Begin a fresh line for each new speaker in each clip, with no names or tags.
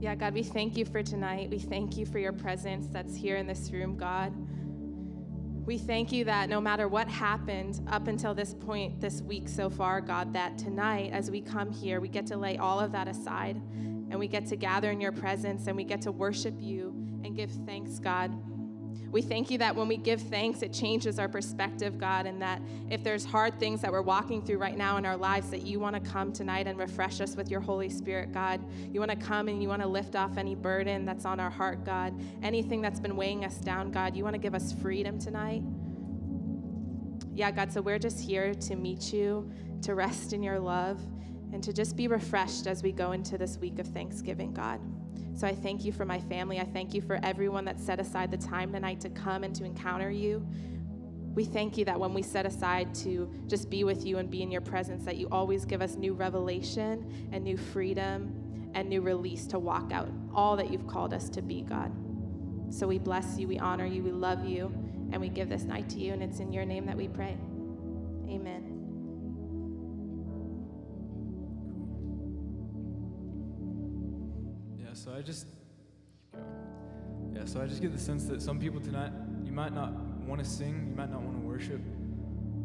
Yeah, God, we thank you for tonight. We thank you for your presence that's here in this room, God. We thank you that no matter what happened up until this point this week so far, God, that tonight as we come here, we get to lay all of that aside and we get to gather in your presence and we get to worship you and give thanks, God. We thank you that when we give thanks, it changes our perspective, God, and that if there's hard things that we're walking through right now in our lives, that you want to come tonight and refresh us with your Holy Spirit, God. You want to come and you want to lift off any burden that's on our heart, God. Anything that's been weighing us down, God. You want to give us freedom tonight. Yeah, God, so we're just here to meet you, to rest in your love, and to just be refreshed as we go into this week of Thanksgiving, God. So I thank you for my family. I thank you for everyone that set aside the time tonight to come and to encounter you. We thank you that when we set aside to just be with you and be in your presence, that you always give us new revelation and new freedom and new release to walk out all that you've called us to be, God. So we bless you, we honor you, we love you, and we give this night to you. And it's in your name that we pray. Amen.
So I just yeah, so I just get the sense that some people tonight you might not want to sing, you might not want to worship.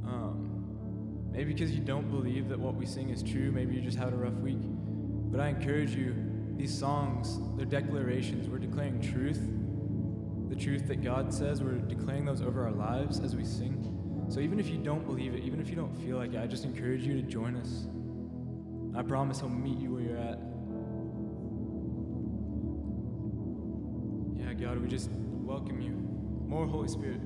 Um, maybe because you don't believe that what we sing is true. Maybe you just had a rough week. But I encourage you, these songs, they're declarations. We're declaring truth, the truth that God says. We're declaring those over our lives as we sing. So even if you don't believe it, even if you don't feel like it, I just encourage you to join us. I promise He'll meet you where God, we just welcome you. More Holy Spirit.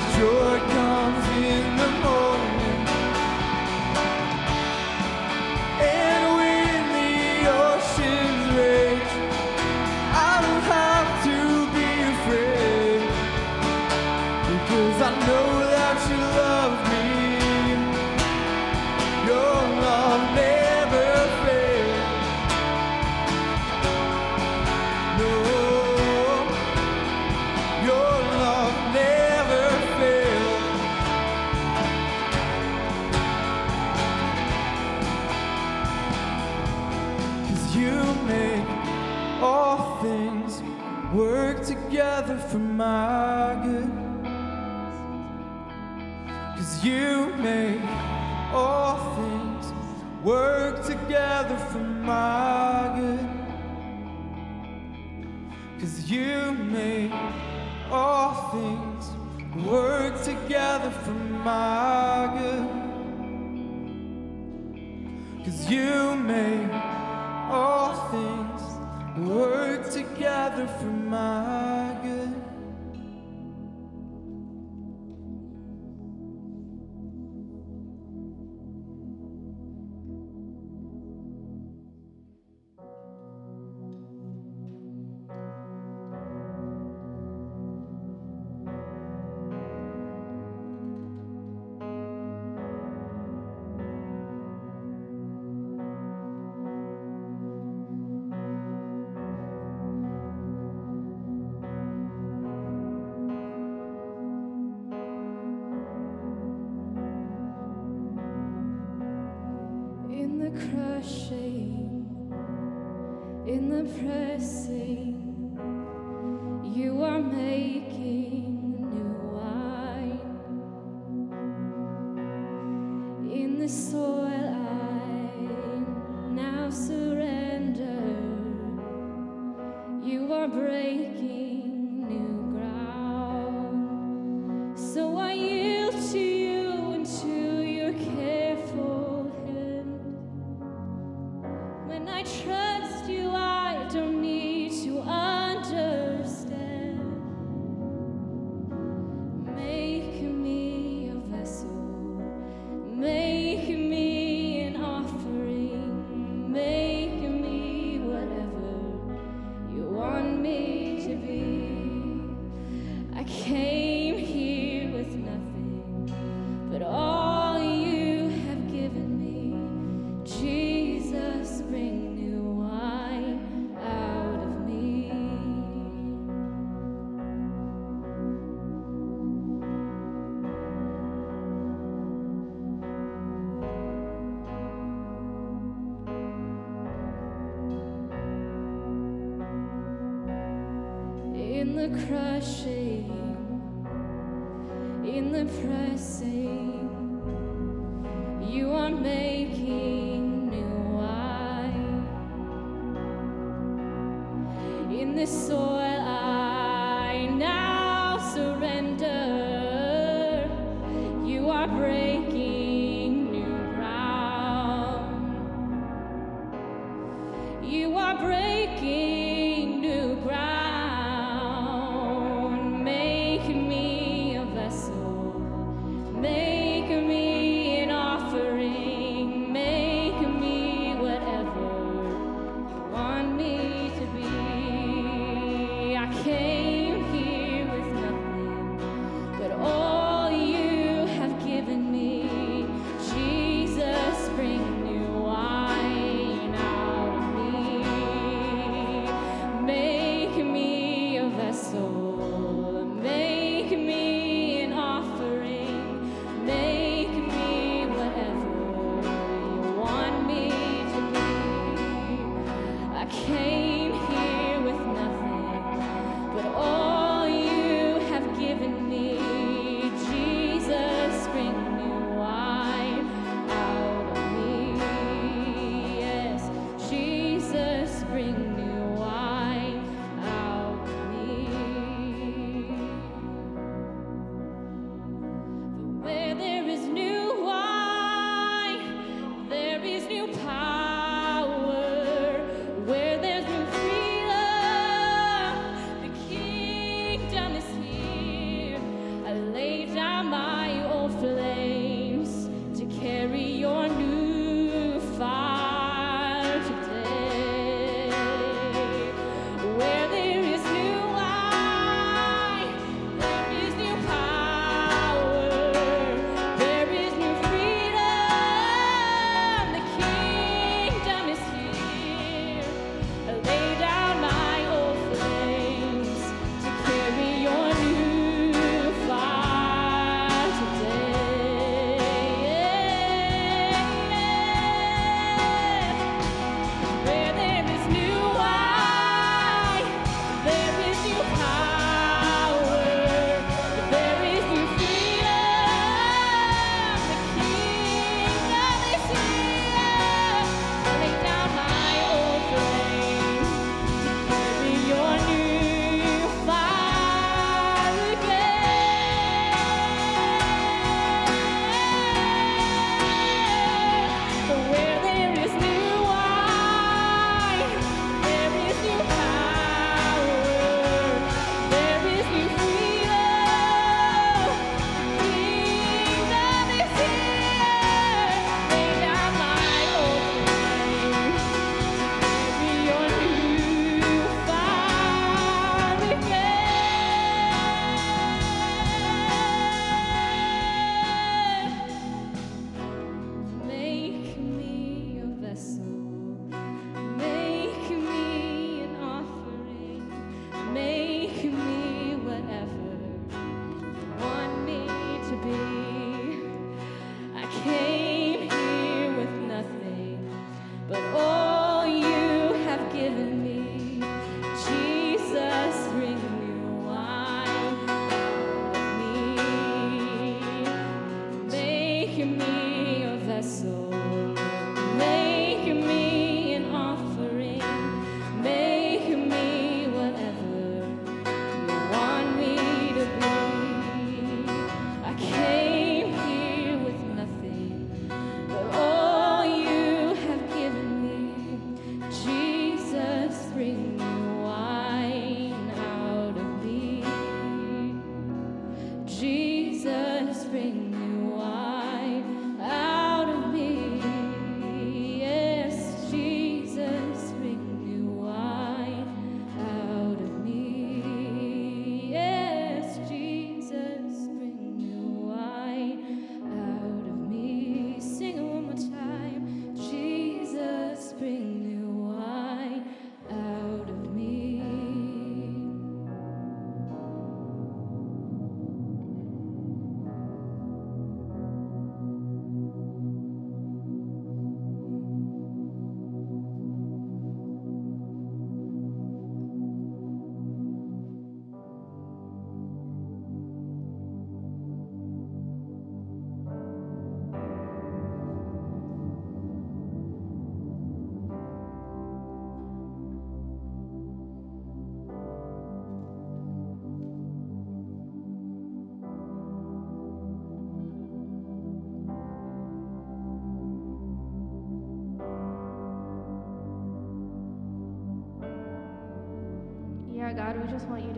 rejoice. meant for my good. Cause you made all things work together for my in the
crushing, in the pressing, you are making.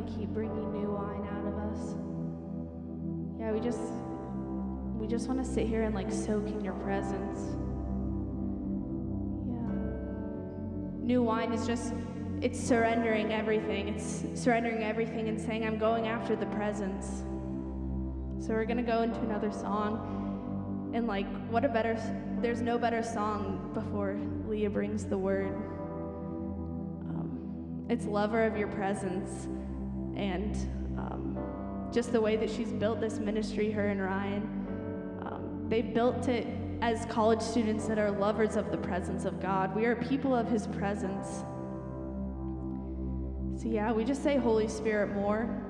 To
keep bringing new wine out of us. Yeah, we just we just want to sit here and like soak in your presence. Yeah. New wine is just it's surrendering everything. It's surrendering everything and saying I'm going after the presence. So we're going to go into another song and like what a better there's no better song before Leah brings the word. Um, it's lover of your presence and um, just the way that she's built this ministry, her and Ryan. Um, they've built it as college students that are lovers of the presence of God. We are people of His presence. So, yeah, we just say Holy Spirit more.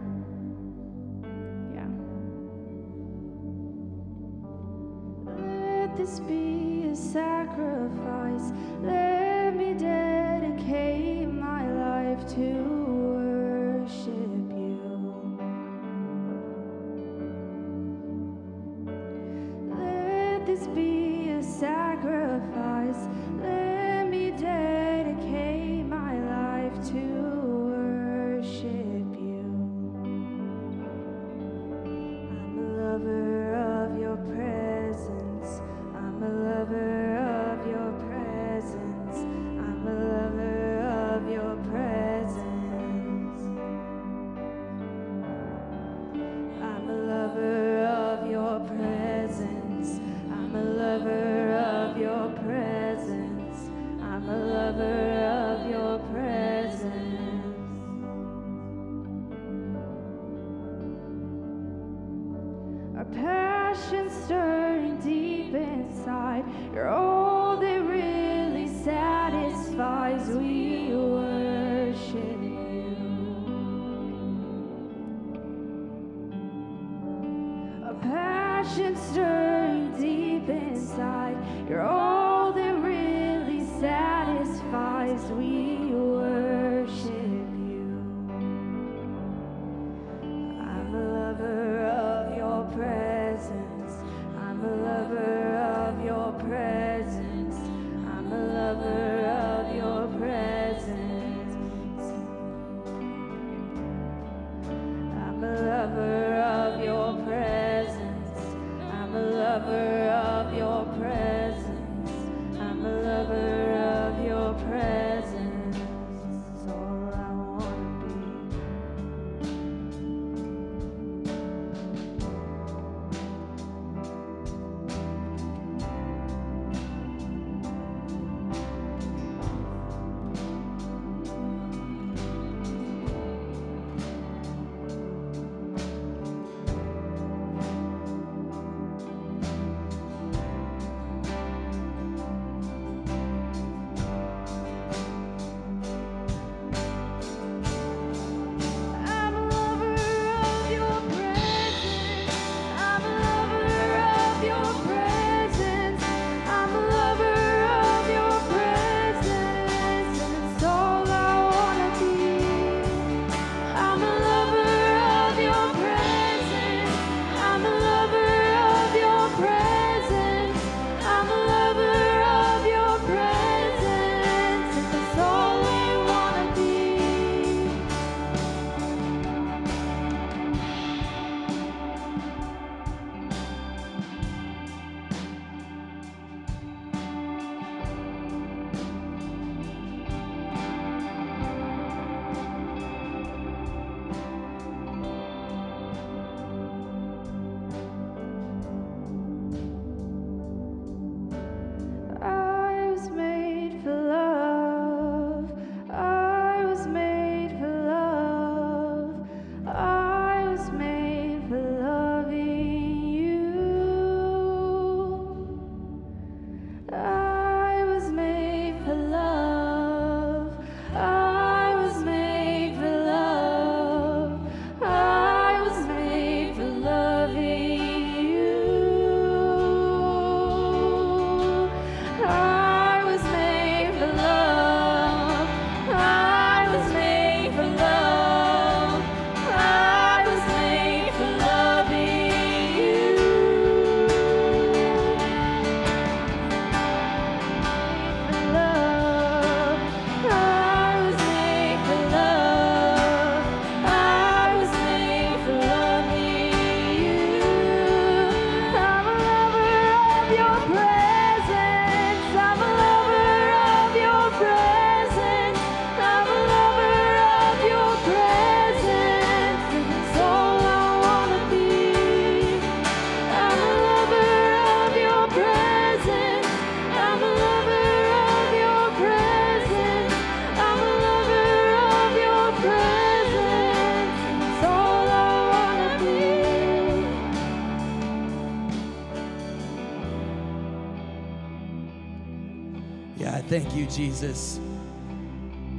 Jesus.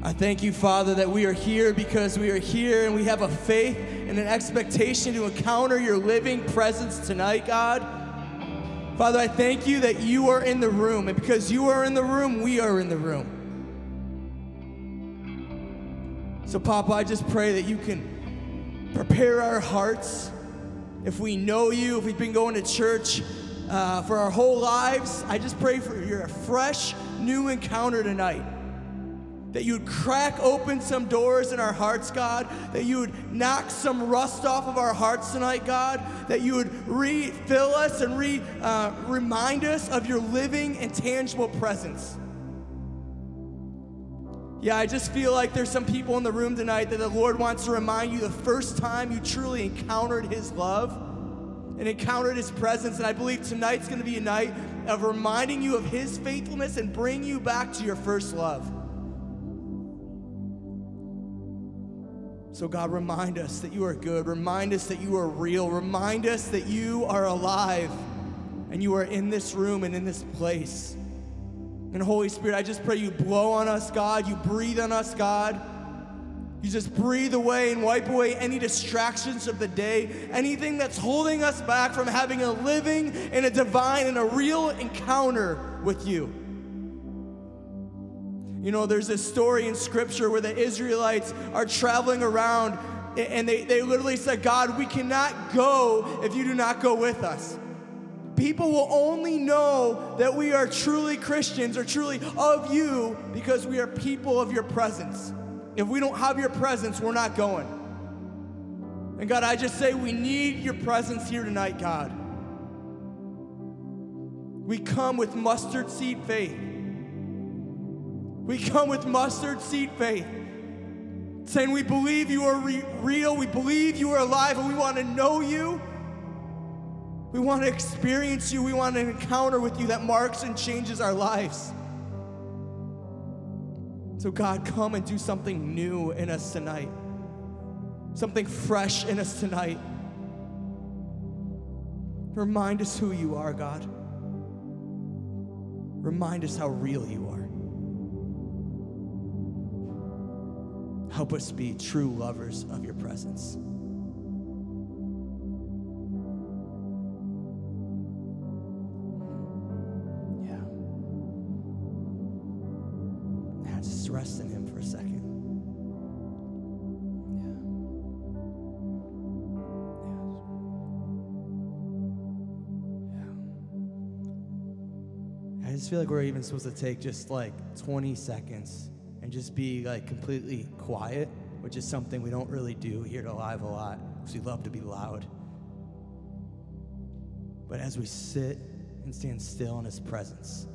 I thank you, Father, that we are here because we are here and we have a faith and an expectation to encounter your living presence tonight, God. Father, I thank you that you are in the room, and because you are in the room, we are in the room. So, Papa, I just pray that you can prepare our hearts. If we know you, if we've been going to church uh, for our whole lives, I just pray for your fresh, new encounter tonight. That you would crack open some doors in our hearts, God. That you would knock some rust off of our hearts tonight, God. That you would refill us and re, uh, remind us of your living and tangible presence. Yeah, I just feel like there's some people in the room tonight that the Lord wants to remind you the first time you truly encountered His love and encountered His presence. And I believe tonight's going to be a night of reminding you of His faithfulness and bringing you back to your first love. So, God, remind us that you are good. Remind us that you are real. Remind us that you are alive and you are in this room and in this place. And Holy Spirit, I just pray you blow on us, God. You breathe on us, God. You just breathe away and wipe away any distractions of the day, anything that's holding us back from having a living and a divine and a real encounter with you. You know, there's this story in scripture where the Israelites are traveling around and they, they literally said, God, we cannot go if you do not go with us. People will only know that we are truly Christians or truly of you because we are people of your presence. If we don't have your presence, we're not going. And God, I just say we need your presence here tonight, God. We come with mustard seed faith. We come with mustard seed faith, saying we believe you are re- real, we believe you are alive, and we want to know you. We want to experience you. We want an encounter with you that marks and changes our lives. So, God, come and do something new in us tonight, something fresh in us tonight. Remind us who you are, God. Remind us how real you are. Help us be true lovers of your presence. Feel like we're even supposed to take just like 20 seconds and just be like completely quiet, which is something we don't really do here at Alive a lot because we love to be loud. But as we sit and stand still in His presence,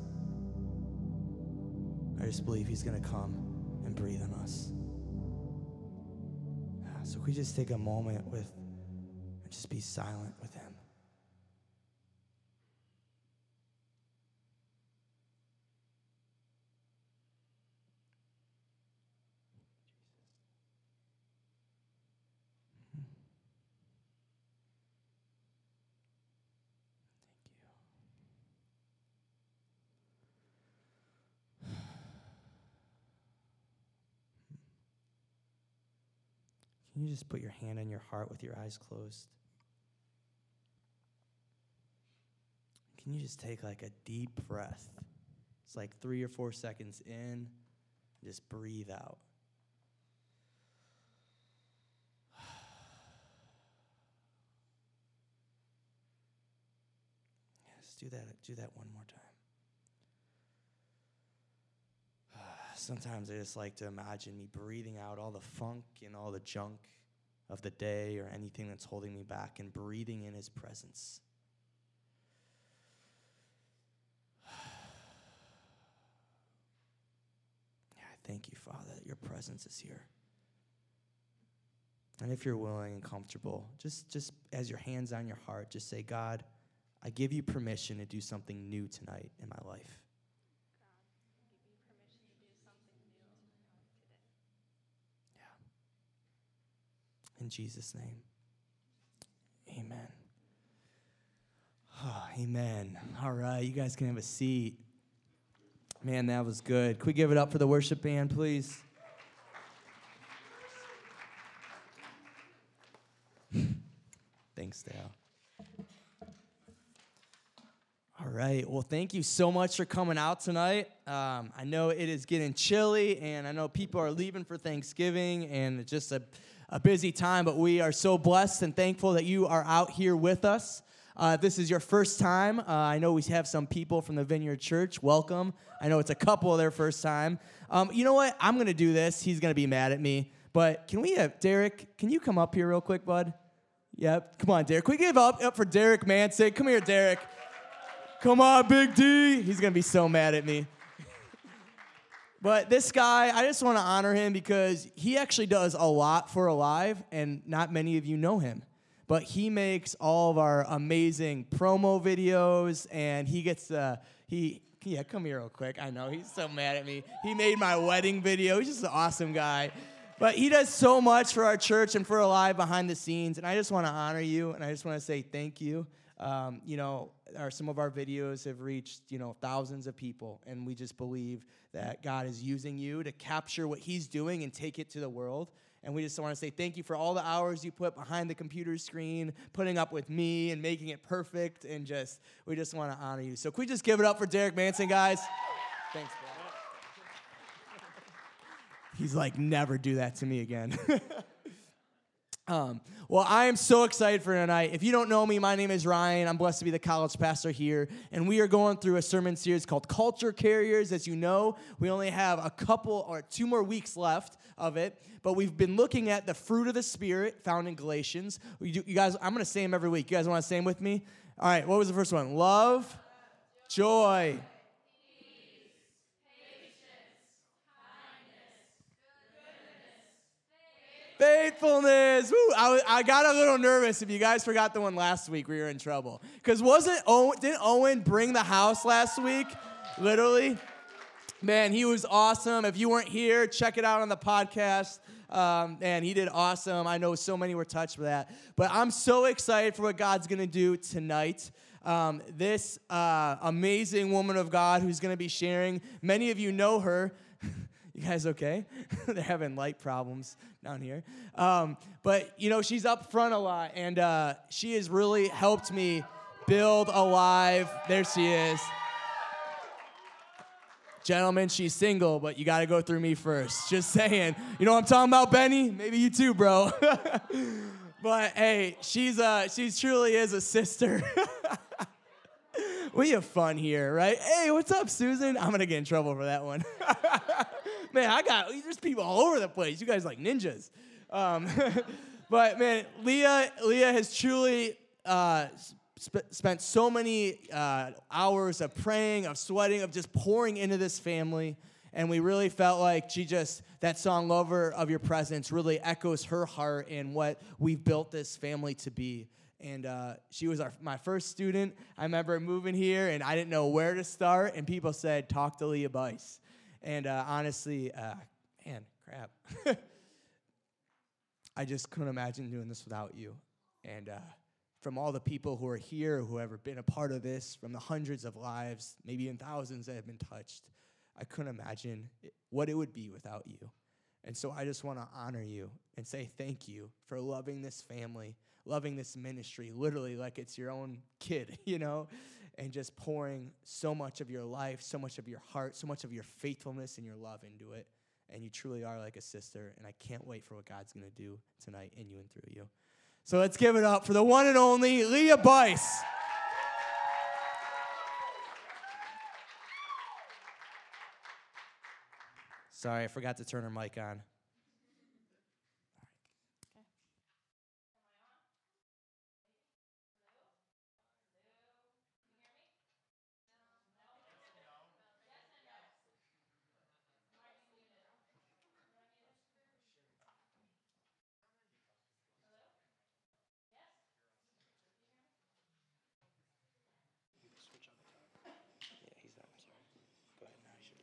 I just believe He's going to come and breathe on us. Yeah, So, we just take a moment with and just be silent with Him. Can you just put your hand on your heart with your eyes closed? Can you just take like a deep breath? It's like three or four seconds in, just breathe out. Yes, do that. Do that one more time. Sometimes I just like to imagine me breathing out all the funk and all the junk of the day or anything that's holding me back and breathing in His presence. Yeah, I thank you, Father, that your presence is here. And if you're willing and comfortable, just just as your hands on your heart, just say, God, I give you permission to do something new tonight in my life. In Jesus' name. Amen. Oh, amen. All right, you guys can have a seat. Man, that was good. Could we give it up for the worship band, please? Thanks, Dale. All right. Well, thank you so much for coming out tonight. Um, I know it is getting chilly, and I know people are leaving for Thanksgiving, and it's just a, a busy time, but we are so blessed and thankful that you are out here with us. Uh, this is your first time, uh, I know we have some people from the Vineyard Church. Welcome. I know it's a couple of their first time. Um, you know what? I'm going to do this. He's going to be mad at me. But can we have Derek? Can you come up here real quick, bud? Yep. Come on, Derek. Can we give up, up for Derek Manson? Come here, Derek. Come on, Big D. He's going to be so mad at me. But this guy, I just want to honor him because he actually does a lot for Alive, and not many of you know him. But he makes all of our amazing promo videos and he gets uh, he yeah come here real quick. I know he's so mad at me. He made my wedding video. He's just an awesome guy. But he does so much for our church and for alive behind the scenes and i just want to honor you and i just want to say thank you um, you know our, some of our videos have reached you know thousands of people and we just believe that god is using you to capture what he's doing and take it to the world and we just want to say thank you for all the hours you put behind the computer screen, putting up with me and making it perfect. And just, we just want to honor you. So, can we just give it up for Derek Manson, guys? Thanks, bro. He's like, never do that to me again. Um, well, I am so excited for tonight. If you don't know me, my name is Ryan. I'm blessed to be the college pastor here. And we are going through a sermon series called Culture Carriers. As you know, we only have a couple or two more weeks left of it. But we've been looking at the fruit of the Spirit found in Galatians. You, you guys, I'm going to say them every week. You guys want to say them with me? All right, what was the first one? Love, joy, Faithfulness. Woo. I, I got a little nervous. If you guys forgot the one last week, we were in trouble. Because wasn't Owen, didn't Owen bring the house last week? Literally. Man, he was awesome. If you weren't here, check it out on the podcast. Um, and he did awesome. I know so many were touched by that. But I'm so excited for what God's going to do tonight. Um, this uh, amazing woman of God who's going to be sharing, many of you know her. You guys okay? They're having light problems down here. Um, but, you know, she's up front a lot, and uh, she has really helped me build alive. There she is. Gentlemen, she's single, but you got to go through me first. Just saying. You know what I'm talking about, Benny? Maybe you too, bro. but hey, she's uh, she truly is a sister. we have fun here, right? Hey, what's up, Susan? I'm gonna get in trouble for that one. man, I got there's people all over the place. You guys like ninjas. Um, but man, Leah, Leah has truly uh, sp- spent so many uh, hours of praying, of sweating, of just pouring into this family. And we really felt like she just, that song, Lover of Your Presence, really echoes her heart and what we've built this family to be. And uh, she was our, my first student. I remember moving here and I didn't know where to start. And people said, talk to Leah Bice. And uh, honestly, uh, man, crap. I just couldn't imagine doing this without you. And uh, from all the people who are here, who have been a part of this, from the hundreds of lives, maybe even thousands that have been touched, I couldn't imagine what it would be without you. And so I just want to honor you and say thank you for loving this family, loving this ministry, literally like it's your own kid, you know? And just pouring so much of your life, so much of your heart, so much of your faithfulness and your love into it. And you truly are like a sister, and I can't wait for what God's going to do tonight in you and through you. So let's give it up for the one and only Leah Bice. Sorry, I forgot to turn her mic on.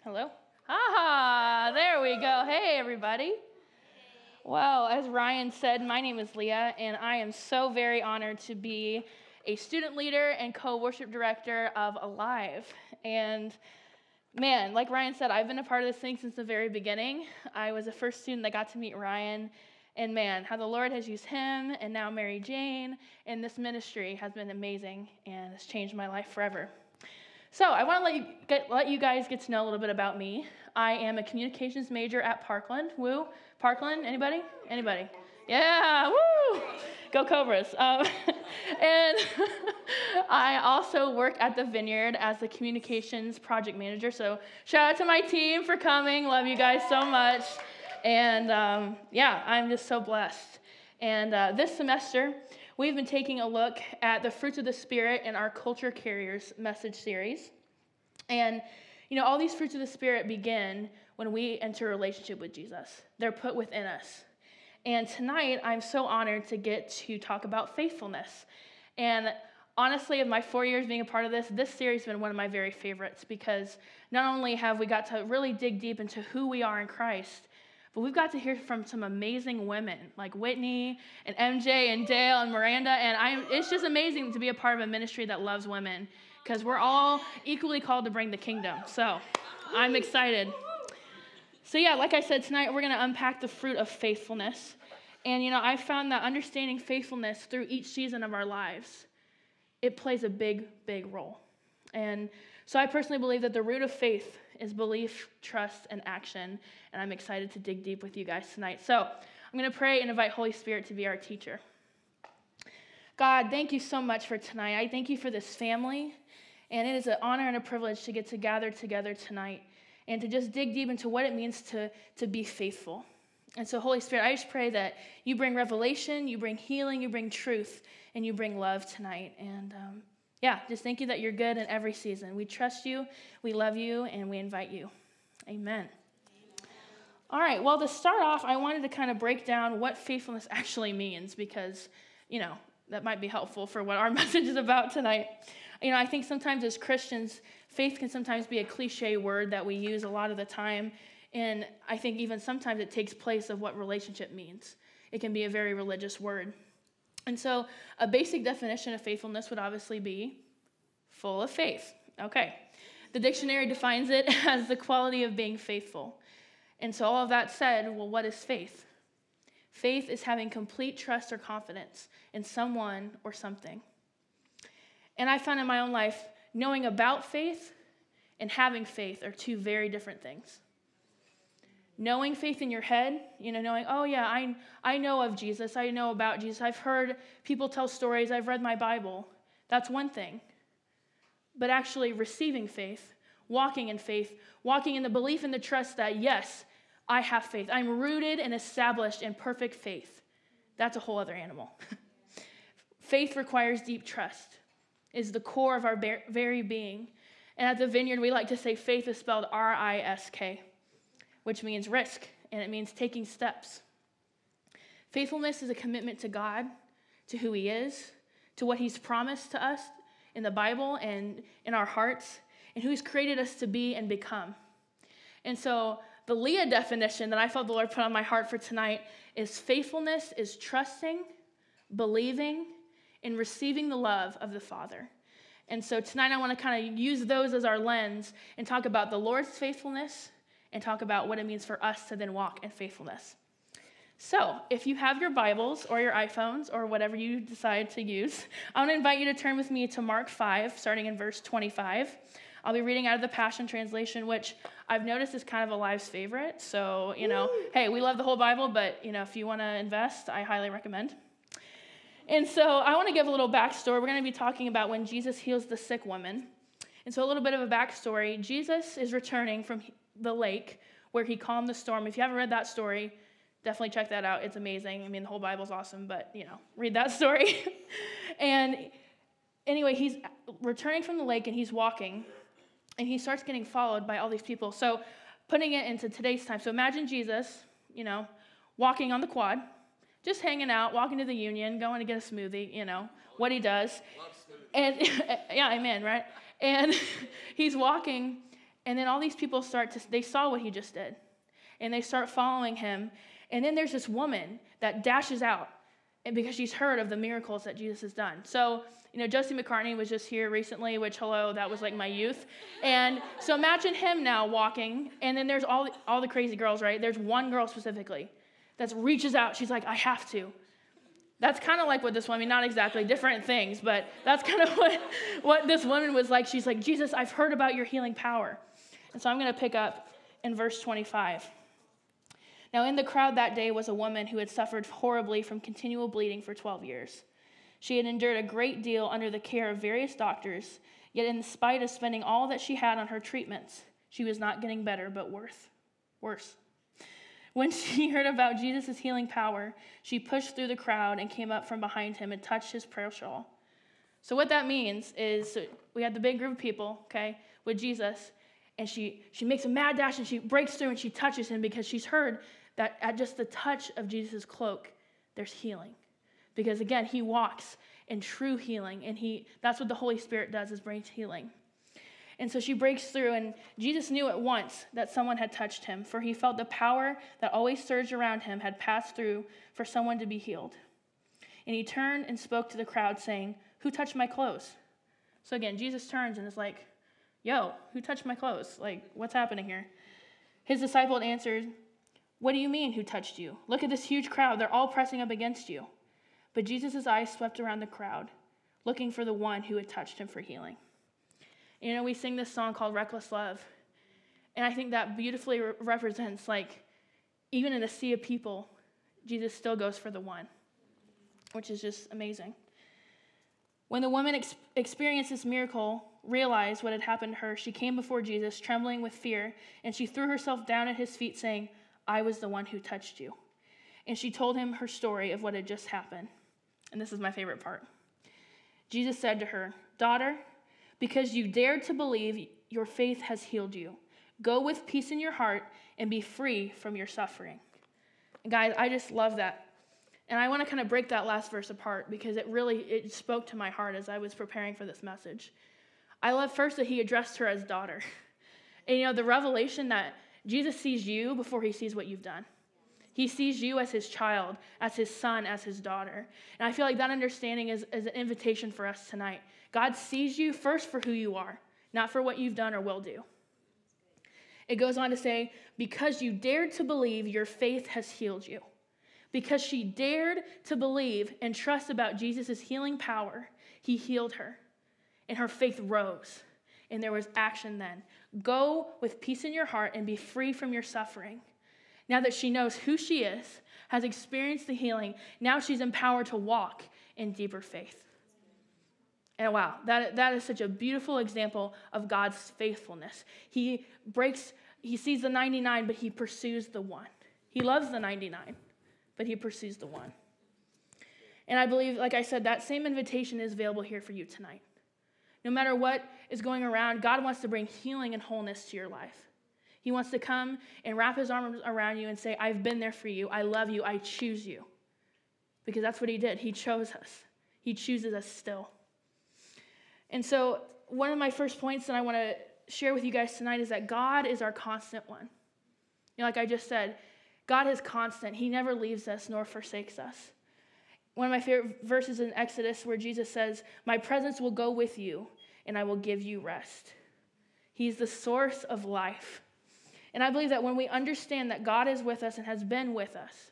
Hello? Ah, there we go. Hey, everybody. Well, as Ryan said, my name is Leah, and I am so very honored to be a student leader and co worship director of Alive. And man, like Ryan said, I've been a part of this thing since the very beginning. I was the first student that got to meet Ryan. And man, how the Lord has used him and now Mary Jane in this ministry has been amazing and has changed my life forever. So I want to let you get, let you guys get to know a little bit about me. I am a communications major at Parkland. Woo, Parkland. Anybody? Anybody? Yeah. Woo. Go Cobras. Um, and I also work at the Vineyard as the communications project manager. So shout out to my team for coming. Love you guys so much. And um, yeah, I'm just so blessed. And uh, this semester, we've been taking a look at the fruits of the Spirit in our Culture Carriers message series. And, you know, all these fruits of the Spirit begin when we enter a relationship with Jesus, they're put within us. And tonight, I'm so honored to get to talk about faithfulness. And honestly, of my four years being a part of this, this series has been one of my very favorites because not only have we got to really dig deep into who we are in Christ, but we've got to hear from some amazing women like Whitney and MJ and Dale and Miranda. And I, it's just amazing to be a part of a ministry that loves women because we're all equally called to bring the kingdom. So I'm excited. So, yeah, like I said, tonight we're going to unpack the fruit of faithfulness. And, you know, I found that understanding faithfulness through each season of our lives, it plays a big, big role. And so I personally believe that the root of faith is belief, trust, and action. And I'm excited to dig deep with you guys tonight. So I'm going to pray and invite Holy Spirit to be our teacher. God, thank you so much for tonight. I thank you for this family. And it is an honor and a privilege to get to gather together tonight and to just dig deep into what it means to, to be faithful. And so, Holy Spirit, I just pray that you bring revelation, you bring healing, you bring truth, and you bring love tonight. And um, yeah, just thank you that you're good in every season. We trust you, we love you, and we invite you. Amen. All right, well, to start off, I wanted to kind of break down what faithfulness actually means because, you know, that might be helpful for what our message is about tonight. You know, I think sometimes as Christians, faith can sometimes be a cliche word that we use a lot of the time. And I think even sometimes it takes place of what relationship means. It can be a very religious word. And so, a basic definition of faithfulness would obviously be full of faith. Okay. The dictionary defines it as the quality of being faithful. And so, all of that said, well, what is faith? Faith is having complete trust or confidence in someone or something. And I found in my own life, knowing about faith and having faith are two very different things. Knowing faith in your head, you know, knowing, oh yeah, I, I know of Jesus, I know about Jesus, I've heard people tell stories, I've read my Bible. That's one thing. But actually receiving faith, walking in faith, walking in the belief and the trust that, yes, I have faith. I'm rooted and established in perfect faith. That's a whole other animal. faith requires deep trust is the core of our very being. And at the vineyard, we like to say faith is spelled R I S K, which means risk, and it means taking steps. Faithfulness is a commitment to God, to who He is, to what He's promised to us in the Bible and in our hearts, and who He's created us to be and become. And so, the Leah definition that I felt the Lord put on my heart for tonight is faithfulness is trusting, believing, in receiving the love of the Father. And so tonight I want to kind of use those as our lens and talk about the Lord's faithfulness and talk about what it means for us to then walk in faithfulness. So, if you have your Bibles or your iPhones or whatever you decide to use, I want to invite you to turn with me to Mark 5, starting in verse 25. I'll be reading out of the Passion Translation, which I've noticed is kind of Alive's favorite. So, you know, hey, we love the whole Bible, but, you know, if you want to invest, I highly recommend. And so I want to give a little backstory. We're going to be talking about when Jesus heals the sick woman. And so, a little bit of a backstory Jesus is returning from the lake where he calmed the storm. If you haven't read that story, definitely check that out. It's amazing. I mean, the whole Bible's awesome, but, you know, read that story. and anyway, he's returning from the lake and he's walking, and he starts getting followed by all these people. So, putting it into today's time. So, imagine Jesus, you know, walking on the quad just hanging out, walking to the union, going to get a smoothie, you know, what he does. And yeah, amen, right? And he's walking, and then all these people start to, they saw what he just did, and they start following him. And then there's this woman that dashes out, and because she's heard of the miracles that Jesus has done. So, you know, Jesse McCartney was just here recently, which, hello, that was like my youth. And so imagine him now walking, and then there's all all the crazy girls, right? There's one girl specifically that reaches out. She's like, I have to. That's kind of like what this woman, I mean, not exactly different things, but that's kind of what, what this woman was like. She's like, Jesus, I've heard about your healing power. And so I'm going to pick up in verse 25. Now, in the crowd that day was a woman who had suffered horribly from continual bleeding for 12 years. She had endured a great deal under the care of various doctors, yet, in spite of spending all that she had on her treatments, she was not getting better, but worse. Worse. When she heard about Jesus' healing power, she pushed through the crowd and came up from behind him and touched his prayer shawl. So, what that means is we had the big group of people, okay, with Jesus, and she, she makes a mad dash and she breaks through and she touches him because she's heard that at just the touch of Jesus' cloak, there's healing. Because again, he walks in true healing, and he that's what the Holy Spirit does is brings healing. And so she breaks through, and Jesus knew at once that someone had touched him, for he felt the power that always surged around him had passed through for someone to be healed. And he turned and spoke to the crowd, saying, Who touched my clothes? So again, Jesus turns and is like, Yo, who touched my clothes? Like, what's happening here? His disciple answered, What do you mean, who touched you? Look at this huge crowd. They're all pressing up against you. But Jesus' eyes swept around the crowd, looking for the one who had touched him for healing. You know, we sing this song called Reckless Love. And I think that beautifully re- represents, like, even in a sea of people, Jesus still goes for the one, which is just amazing. When the woman ex- experienced this miracle, realized what had happened to her, she came before Jesus, trembling with fear, and she threw herself down at his feet, saying, I was the one who touched you. And she told him her story of what had just happened. And this is my favorite part. Jesus said to her, Daughter, because you dared to believe, your faith has healed you. Go with peace in your heart and be free from your suffering. And guys, I just love that. And I want to kind of break that last verse apart because it really it spoke to my heart as I was preparing for this message. I love first that he addressed her as daughter. And you know, the revelation that Jesus sees you before he sees what you've done. He sees you as his child, as his son, as his daughter. And I feel like that understanding is, is an invitation for us tonight. God sees you first for who you are, not for what you've done or will do. It goes on to say, because you dared to believe, your faith has healed you. Because she dared to believe and trust about Jesus' healing power, he healed her. And her faith rose. And there was action then. Go with peace in your heart and be free from your suffering. Now that she knows who she is, has experienced the healing, now she's empowered to walk in deeper faith. And wow, that, that is such a beautiful example of God's faithfulness. He breaks, he sees the 99, but he pursues the one. He loves the 99, but he pursues the one. And I believe, like I said, that same invitation is available here for you tonight. No matter what is going around, God wants to bring healing and wholeness to your life. He wants to come and wrap his arms around you and say, I've been there for you. I love you. I choose you. Because that's what he did. He chose us, he chooses us still. And so, one of my first points that I want to share with you guys tonight is that God is our constant one. You know, like I just said, God is constant. He never leaves us nor forsakes us. One of my favorite verses in Exodus where Jesus says, My presence will go with you and I will give you rest. He's the source of life. And I believe that when we understand that God is with us and has been with us,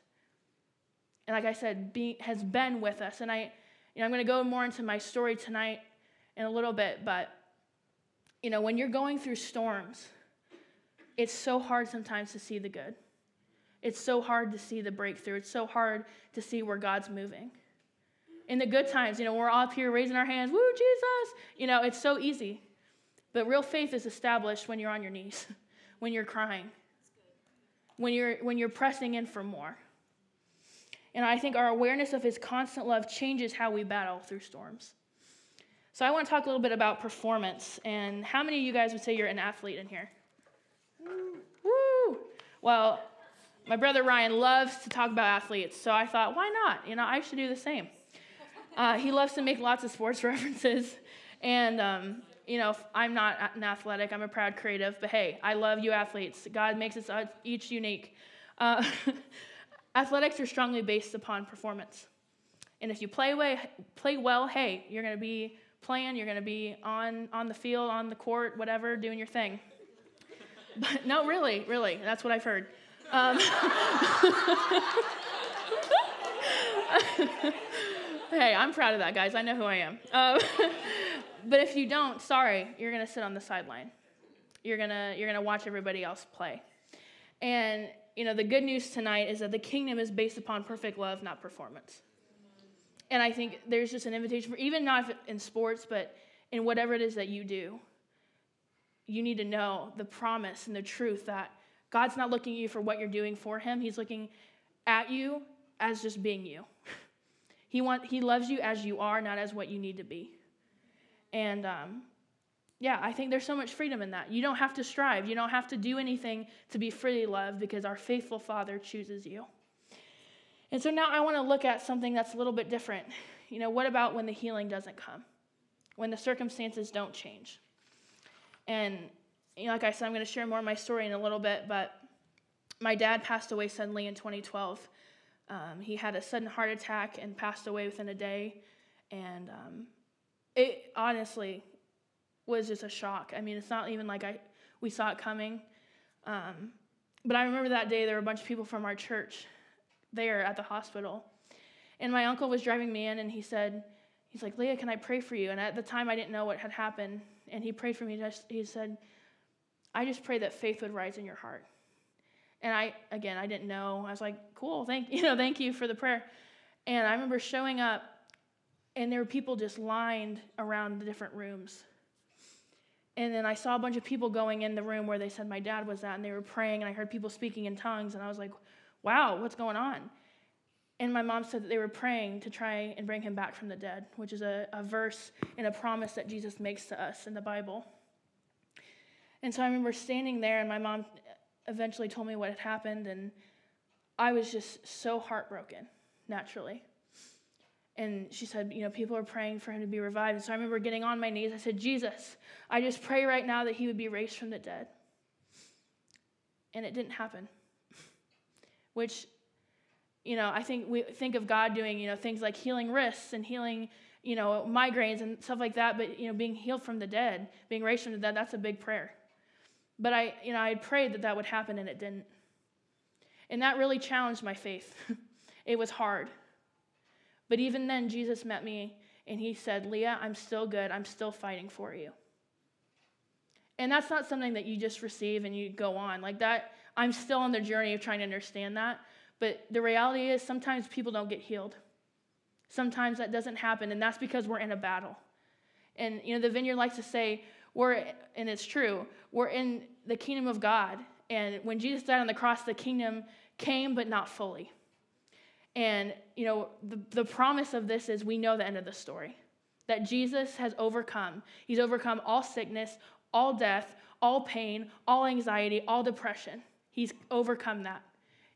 and like I said, be, has been with us, and I, you know, I'm going to go more into my story tonight in a little bit, but you know, when you're going through storms, it's so hard sometimes to see the good. It's so hard to see the breakthrough. It's so hard to see where God's moving. In the good times, you know, we're up here raising our hands, woo, Jesus. You know, it's so easy. But real faith is established when you're on your knees, when you're crying, when you're, when you're pressing in for more. And I think our awareness of his constant love changes how we battle through storms. So I want to talk a little bit about performance. And how many of you guys would say you're an athlete in here? Woo! Well, my brother Ryan loves to talk about athletes, so I thought, why not? You know, I should do the same. Uh, he loves to make lots of sports references, and um, you know, I'm not an athletic. I'm a proud creative, but hey, I love you athletes. God makes us each unique. Uh, athletics are strongly based upon performance. And if you play, way, play well, hey, you're going to be playing, you're going to be on, on the field, on the court, whatever, doing your thing. But no, really, really, that's what I've heard. Um, hey, I'm proud of that, guys. I know who I am. Um, but if you don't, sorry, you're going to sit on the sideline. You're going to you're going to watch everybody else play. And you know, the good news tonight is that the kingdom is based upon perfect love, not performance. And I think there's just an invitation for even not in sports, but in whatever it is that you do, you need to know the promise and the truth that God's not looking at you for what you're doing for Him. He's looking at you as just being you. He, want, he loves you as you are, not as what you need to be. And um, yeah, I think there's so much freedom in that. You don't have to strive, you don't have to do anything to be freely loved because our faithful Father chooses you. And so now I want to look at something that's a little bit different. You know, what about when the healing doesn't come? When the circumstances don't change? And you know, like I said, I'm going to share more of my story in a little bit, but my dad passed away suddenly in 2012. Um, he had a sudden heart attack and passed away within a day. And um, it honestly was just a shock. I mean, it's not even like I we saw it coming. Um, but I remember that day there were a bunch of people from our church there at the hospital. And my uncle was driving me in and he said, he's like, Leah, can I pray for you? And at the time I didn't know what had happened. And he prayed for me. Just, he said, I just pray that faith would rise in your heart. And I, again, I didn't know. I was like, cool, thank you know, thank you for the prayer. And I remember showing up, and there were people just lined around the different rooms. And then I saw a bunch of people going in the room where they said my dad was at, and they were praying, and I heard people speaking in tongues, and I was like, wow, what's going on? And my mom said that they were praying to try and bring him back from the dead, which is a, a verse and a promise that Jesus makes to us in the Bible. And so I remember standing there, and my mom eventually told me what had happened, and I was just so heartbroken, naturally. And she said, You know, people are praying for him to be revived. And so I remember getting on my knees. I said, Jesus, I just pray right now that he would be raised from the dead. And it didn't happen. Which, you know, I think we think of God doing, you know, things like healing wrists and healing, you know, migraines and stuff like that. But, you know, being healed from the dead, being raised from the dead, that's a big prayer. But I, you know, I prayed that that would happen and it didn't. And that really challenged my faith. it was hard. But even then, Jesus met me and he said, Leah, I'm still good. I'm still fighting for you. And that's not something that you just receive and you go on. Like that, I'm still on the journey of trying to understand that. But the reality is, sometimes people don't get healed. Sometimes that doesn't happen, and that's because we're in a battle. And, you know, the vineyard likes to say, we're, and it's true, we're in the kingdom of God. And when Jesus died on the cross, the kingdom came, but not fully. And, you know, the, the promise of this is we know the end of the story that Jesus has overcome. He's overcome all sickness, all death, all pain, all anxiety, all depression. He's overcome that.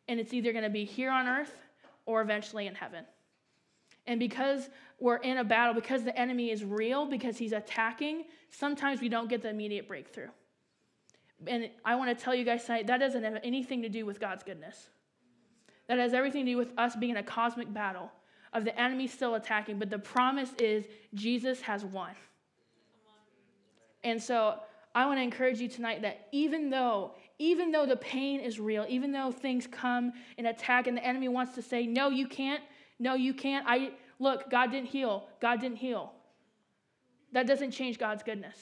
And it's either going to be here on earth or eventually in heaven. And because we're in a battle, because the enemy is real, because he's attacking, sometimes we don't get the immediate breakthrough. And I want to tell you guys tonight that doesn't have anything to do with God's goodness. That has everything to do with us being in a cosmic battle of the enemy still attacking. But the promise is Jesus has won. And so I want to encourage you tonight that even though, even though the pain is real, even though things come and attack and the enemy wants to say, no, you can't, no, you can't. I look, God didn't heal. God didn't heal. That doesn't change God's goodness.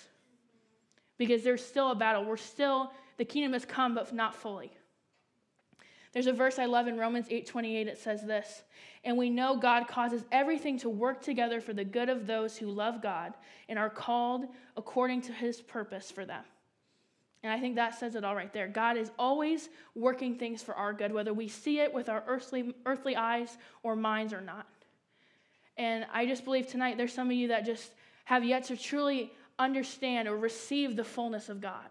Because there's still a battle. We're still, the kingdom has come, but not fully. There's a verse I love in Romans 8:28. It says this, and we know God causes everything to work together for the good of those who love God and are called according to his purpose for them. And I think that says it all right there. God is always working things for our good, whether we see it with our earthly, earthly eyes or minds or not. And I just believe tonight there's some of you that just have yet to truly understand or receive the fullness of God.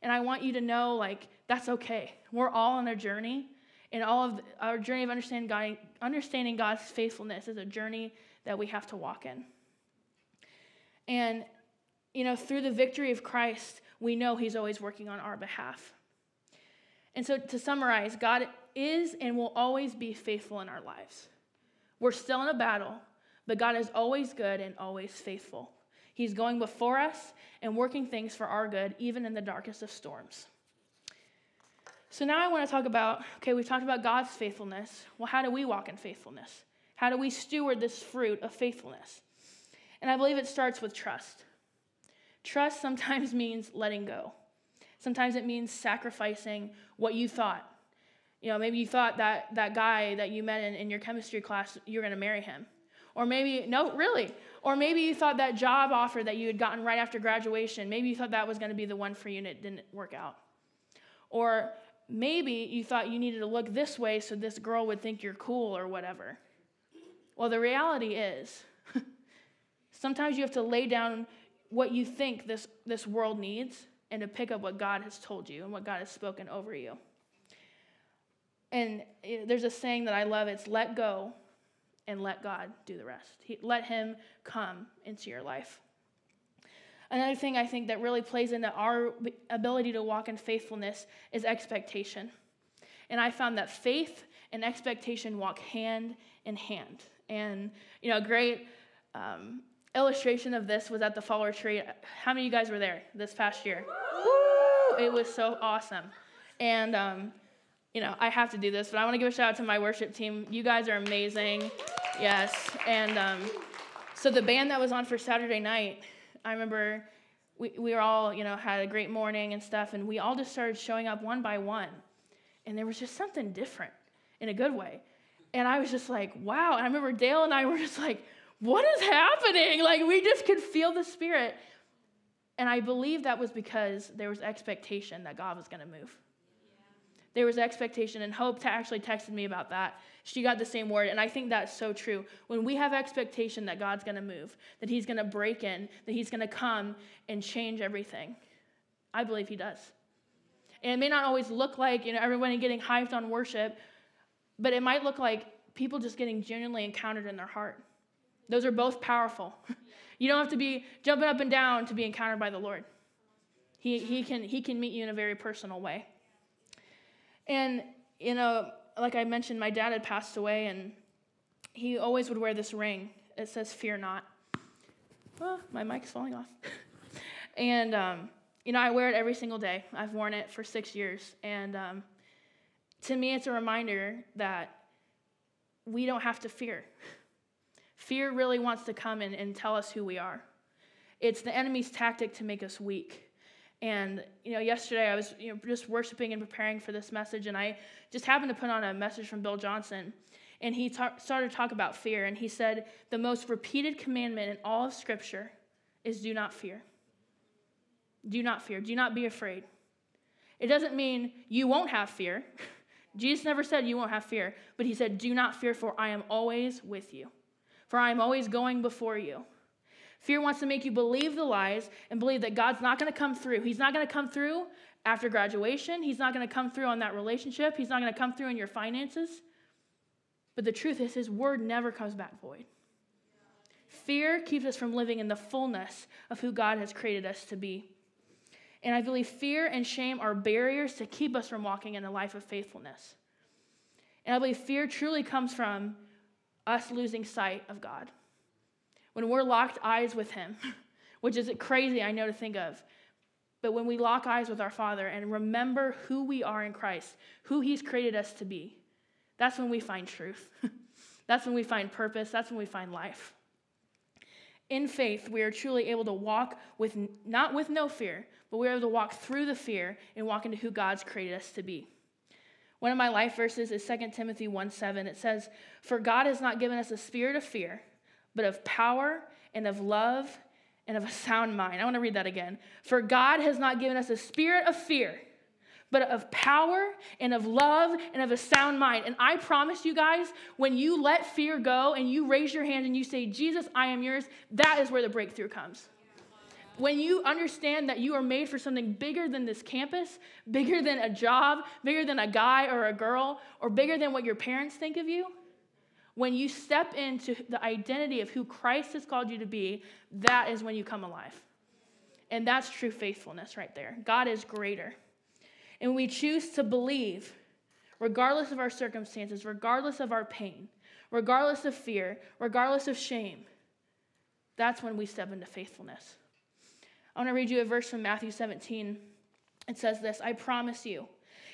And I want you to know, like, that's okay. We're all on a journey, and all of our journey of understanding, God, understanding God's faithfulness is a journey that we have to walk in. And, you know, through the victory of Christ, we know He's always working on our behalf. And so, to summarize, God is and will always be faithful in our lives. We're still in a battle, but God is always good and always faithful. He's going before us and working things for our good, even in the darkest of storms. So now I want to talk about okay, we've talked about God's faithfulness. Well, how do we walk in faithfulness? How do we steward this fruit of faithfulness? And I believe it starts with trust. Trust sometimes means letting go. Sometimes it means sacrificing what you thought. You know, maybe you thought that that guy that you met in, in your chemistry class, you're going to marry him. Or maybe, no, really. Or maybe you thought that job offer that you had gotten right after graduation, maybe you thought that was going to be the one for you and it didn't work out. Or maybe you thought you needed to look this way so this girl would think you're cool or whatever. Well, the reality is, sometimes you have to lay down what you think this, this world needs and to pick up what God has told you and what God has spoken over you. And there's a saying that I love it's let go and let God do the rest. He, let Him come into your life. Another thing I think that really plays into our ability to walk in faithfulness is expectation. And I found that faith and expectation walk hand in hand. And, you know, a great um, illustration of this was at the fall retreat. How many of you guys were there this past year? Woo! It was so awesome. And, um, you know, I have to do this, but I want to give a shout out to my worship team. You guys are amazing. Yes. And um, so the band that was on for Saturday night, I remember we, we were all, you know, had a great morning and stuff, and we all just started showing up one by one. And there was just something different in a good way. And I was just like, wow. And I remember Dale and I were just like, what is happening? Like, we just could feel the Spirit. And I believe that was because there was expectation that God was going to move. There was expectation, and Hope actually texted me about that. She got the same word, and I think that's so true. When we have expectation that God's going to move, that He's going to break in, that He's going to come and change everything, I believe He does. And it may not always look like you know everybody getting hyped on worship, but it might look like people just getting genuinely encountered in their heart. Those are both powerful. you don't have to be jumping up and down to be encountered by the Lord. He, he, can, he can meet you in a very personal way. And, you know, like I mentioned, my dad had passed away, and he always would wear this ring. It says, Fear not. Oh, my mic's falling off. and, um, you know, I wear it every single day. I've worn it for six years. And um, to me, it's a reminder that we don't have to fear. Fear really wants to come and tell us who we are. It's the enemy's tactic to make us weak. And you know, yesterday I was you know, just worshiping and preparing for this message, and I just happened to put on a message from Bill Johnson, and he ta- started to talk about fear, and he said the most repeated commandment in all of Scripture is "Do not fear." Do not fear. Do not be afraid. It doesn't mean you won't have fear. Jesus never said you won't have fear, but he said, Do not fear, for I am always with you, for I am always going before you. Fear wants to make you believe the lies and believe that God's not going to come through. He's not going to come through after graduation. He's not going to come through on that relationship. He's not going to come through in your finances. But the truth is, His word never comes back void. Fear keeps us from living in the fullness of who God has created us to be. And I believe fear and shame are barriers to keep us from walking in a life of faithfulness. And I believe fear truly comes from us losing sight of God when we're locked eyes with Him, which is crazy, I know, to think of. But when we lock eyes with our Father and remember who we are in Christ, who He's created us to be, that's when we find truth. that's when we find purpose. That's when we find life. In faith, we are truly able to walk with not with no fear, but we're able to walk through the fear and walk into who God's created us to be. One of my life verses is 2 Timothy 1 7. It says, For God has not given us a spirit of fear, but of power and of love and of a sound mind. I want to read that again. For God has not given us a spirit of fear, but of power and of love and of a sound mind. And I promise you guys, when you let fear go and you raise your hand and you say, Jesus, I am yours, that is where the breakthrough comes. When you understand that you are made for something bigger than this campus, bigger than a job, bigger than a guy or a girl, or bigger than what your parents think of you, when you step into the identity of who Christ has called you to be, that is when you come alive. And that's true faithfulness right there. God is greater. And we choose to believe, regardless of our circumstances, regardless of our pain, regardless of fear, regardless of shame, that's when we step into faithfulness. I want to read you a verse from Matthew 17. It says this I promise you,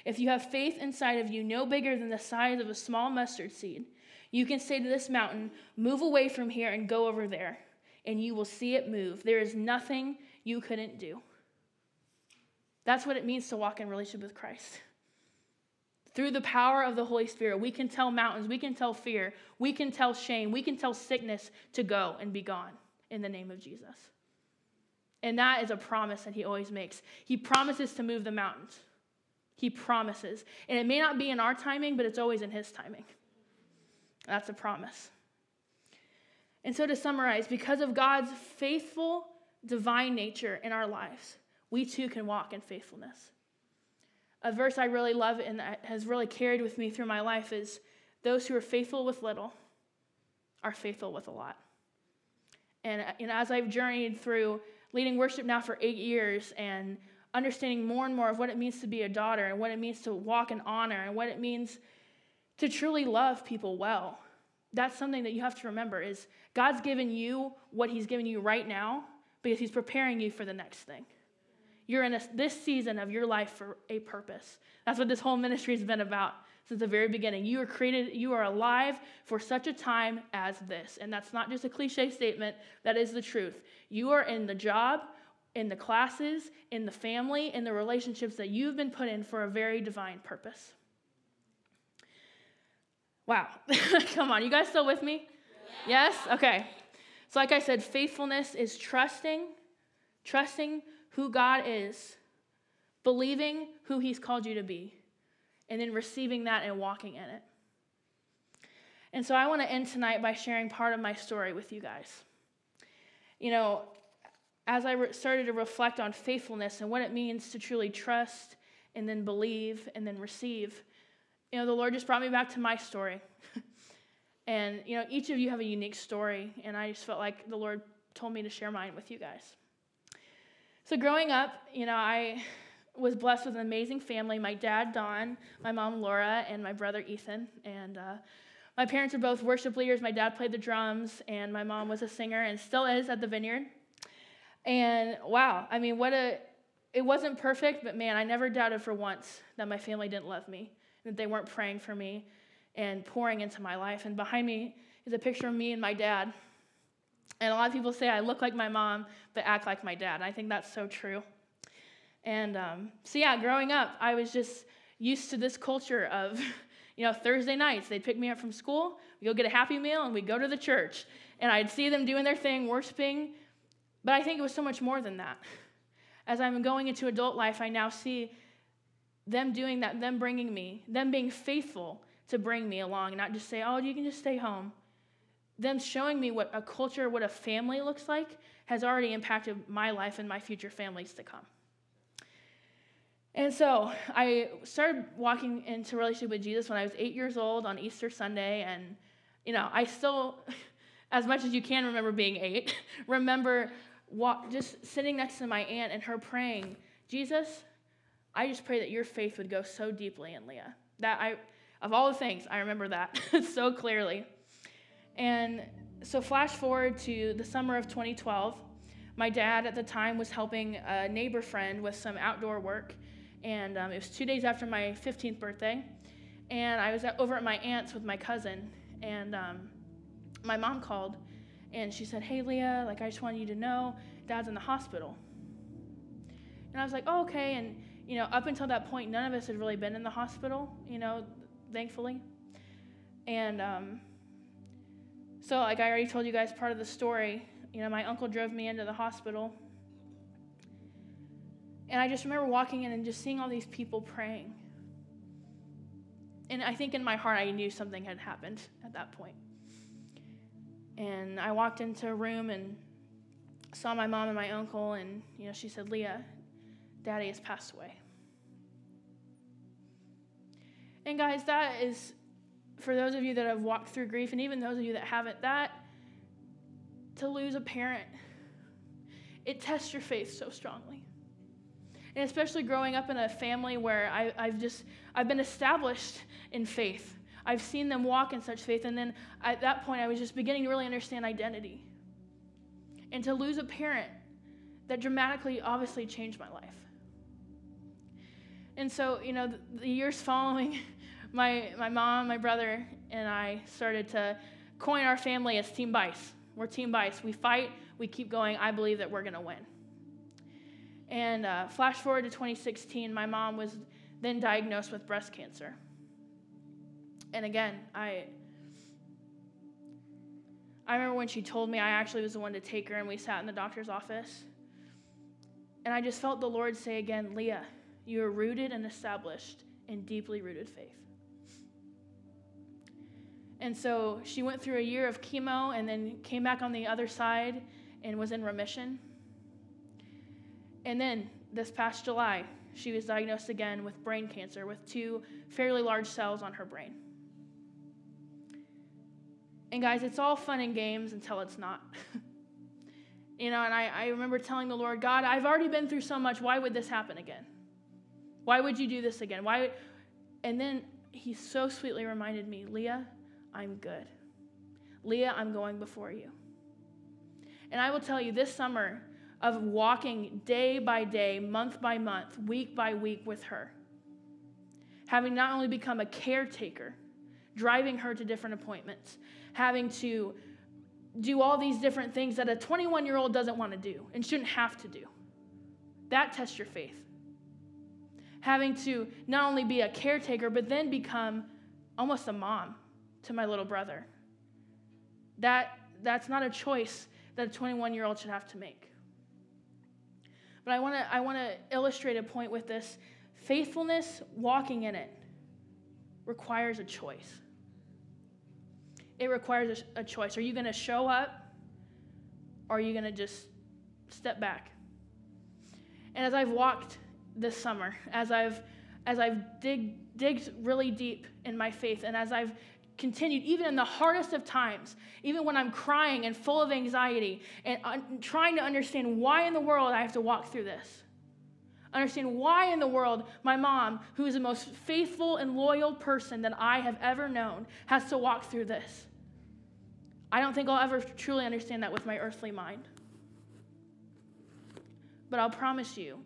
if you have faith inside of you no bigger than the size of a small mustard seed, you can say to this mountain, Move away from here and go over there, and you will see it move. There is nothing you couldn't do. That's what it means to walk in relationship with Christ. Through the power of the Holy Spirit, we can tell mountains, we can tell fear, we can tell shame, we can tell sickness to go and be gone in the name of Jesus. And that is a promise that he always makes. He promises to move the mountains. He promises. And it may not be in our timing, but it's always in his timing. That's a promise. And so, to summarize, because of God's faithful, divine nature in our lives, we too can walk in faithfulness. A verse I really love and that has really carried with me through my life is those who are faithful with little are faithful with a lot. And, and as I've journeyed through leading worship now for eight years and understanding more and more of what it means to be a daughter and what it means to walk in honor and what it means to truly love people well. That's something that you have to remember is god's given you what he's given you right now because he's preparing you for the next thing. You're in a, this season of your life for a purpose. That's what this whole ministry has been about since the very beginning you are created you are alive for such a time as this and that's not just a cliche statement that is the truth you are in the job in the classes in the family in the relationships that you've been put in for a very divine purpose Wow. Come on, you guys still with me? Yeah. Yes? Okay. So, like I said, faithfulness is trusting, trusting who God is, believing who He's called you to be, and then receiving that and walking in it. And so, I want to end tonight by sharing part of my story with you guys. You know, as I re- started to reflect on faithfulness and what it means to truly trust and then believe and then receive, you know, the Lord just brought me back to my story. and, you know, each of you have a unique story, and I just felt like the Lord told me to share mine with you guys. So, growing up, you know, I was blessed with an amazing family my dad, Don, my mom, Laura, and my brother, Ethan. And uh, my parents were both worship leaders. My dad played the drums, and my mom was a singer and still is at the vineyard. And wow, I mean, what a, it wasn't perfect, but man, I never doubted for once that my family didn't love me that they weren't praying for me and pouring into my life. And behind me is a picture of me and my dad. And a lot of people say I look like my mom, but act like my dad. I think that's so true. And um, so, yeah, growing up, I was just used to this culture of, you know, Thursday nights, they'd pick me up from school, we'd go get a Happy Meal, and we'd go to the church. And I'd see them doing their thing, worshiping. But I think it was so much more than that. As I'm going into adult life, I now see them doing that, them bringing me, them being faithful to bring me along, not just say, oh, you can just stay home. Them showing me what a culture, what a family looks like, has already impacted my life and my future families to come. And so I started walking into relationship with Jesus when I was eight years old on Easter Sunday, and you know I still, as much as you can remember being eight, remember walk, just sitting next to my aunt and her praying, Jesus, I just pray that your faith would go so deeply in Leah. That I, of all the things, I remember that so clearly. And so, flash forward to the summer of 2012. My dad at the time was helping a neighbor friend with some outdoor work, and um, it was two days after my 15th birthday. And I was at, over at my aunt's with my cousin, and um, my mom called, and she said, "Hey, Leah, like I just wanted you to know, Dad's in the hospital." And I was like, "Oh, okay." And you know, up until that point, none of us had really been in the hospital, you know, thankfully. And um, so, like I already told you guys part of the story, you know, my uncle drove me into the hospital. And I just remember walking in and just seeing all these people praying. And I think in my heart, I knew something had happened at that point. And I walked into a room and saw my mom and my uncle, and, you know, she said, Leah, Daddy has passed away. And guys, that is for those of you that have walked through grief, and even those of you that haven't, that to lose a parent, it tests your faith so strongly. And especially growing up in a family where I, I've just I've been established in faith. I've seen them walk in such faith. And then at that point, I was just beginning to really understand identity. And to lose a parent that dramatically, obviously, changed my life. And so, you know, the, the years following, my, my mom, my brother, and I started to coin our family as Team Bice. We're Team Bice. We fight, we keep going. I believe that we're going to win. And uh, flash forward to 2016, my mom was then diagnosed with breast cancer. And again, I I remember when she told me I actually was the one to take her and we sat in the doctor's office. And I just felt the Lord say again, Leah, you are rooted and established in deeply rooted faith. And so she went through a year of chemo and then came back on the other side and was in remission. And then this past July, she was diagnosed again with brain cancer with two fairly large cells on her brain. And guys, it's all fun and games until it's not. you know, and I, I remember telling the Lord, God, I've already been through so much. Why would this happen again? Why would you do this again? Why would... And then he so sweetly reminded me, Leah, I'm good. Leah, I'm going before you. And I will tell you, this summer of walking day by day, month by month, week by week with her, having not only become a caretaker, driving her to different appointments, having to do all these different things that a 21 year old doesn't want to do and shouldn't have to do. That tests your faith. Having to not only be a caretaker, but then become almost a mom to my little brother. That, that's not a choice that a 21 year old should have to make. But I want to I want to illustrate a point with this. Faithfulness, walking in it, requires a choice. It requires a, a choice. Are you going to show up or are you going to just step back? And as I've walked this summer, as I've as I've dig, digged really deep in my faith, and as I've continued, even in the hardest of times, even when I'm crying and full of anxiety and trying to understand why in the world I have to walk through this. Understand why in the world my mom, who is the most faithful and loyal person that I have ever known, has to walk through this. I don't think I'll ever truly understand that with my earthly mind. But I'll promise you,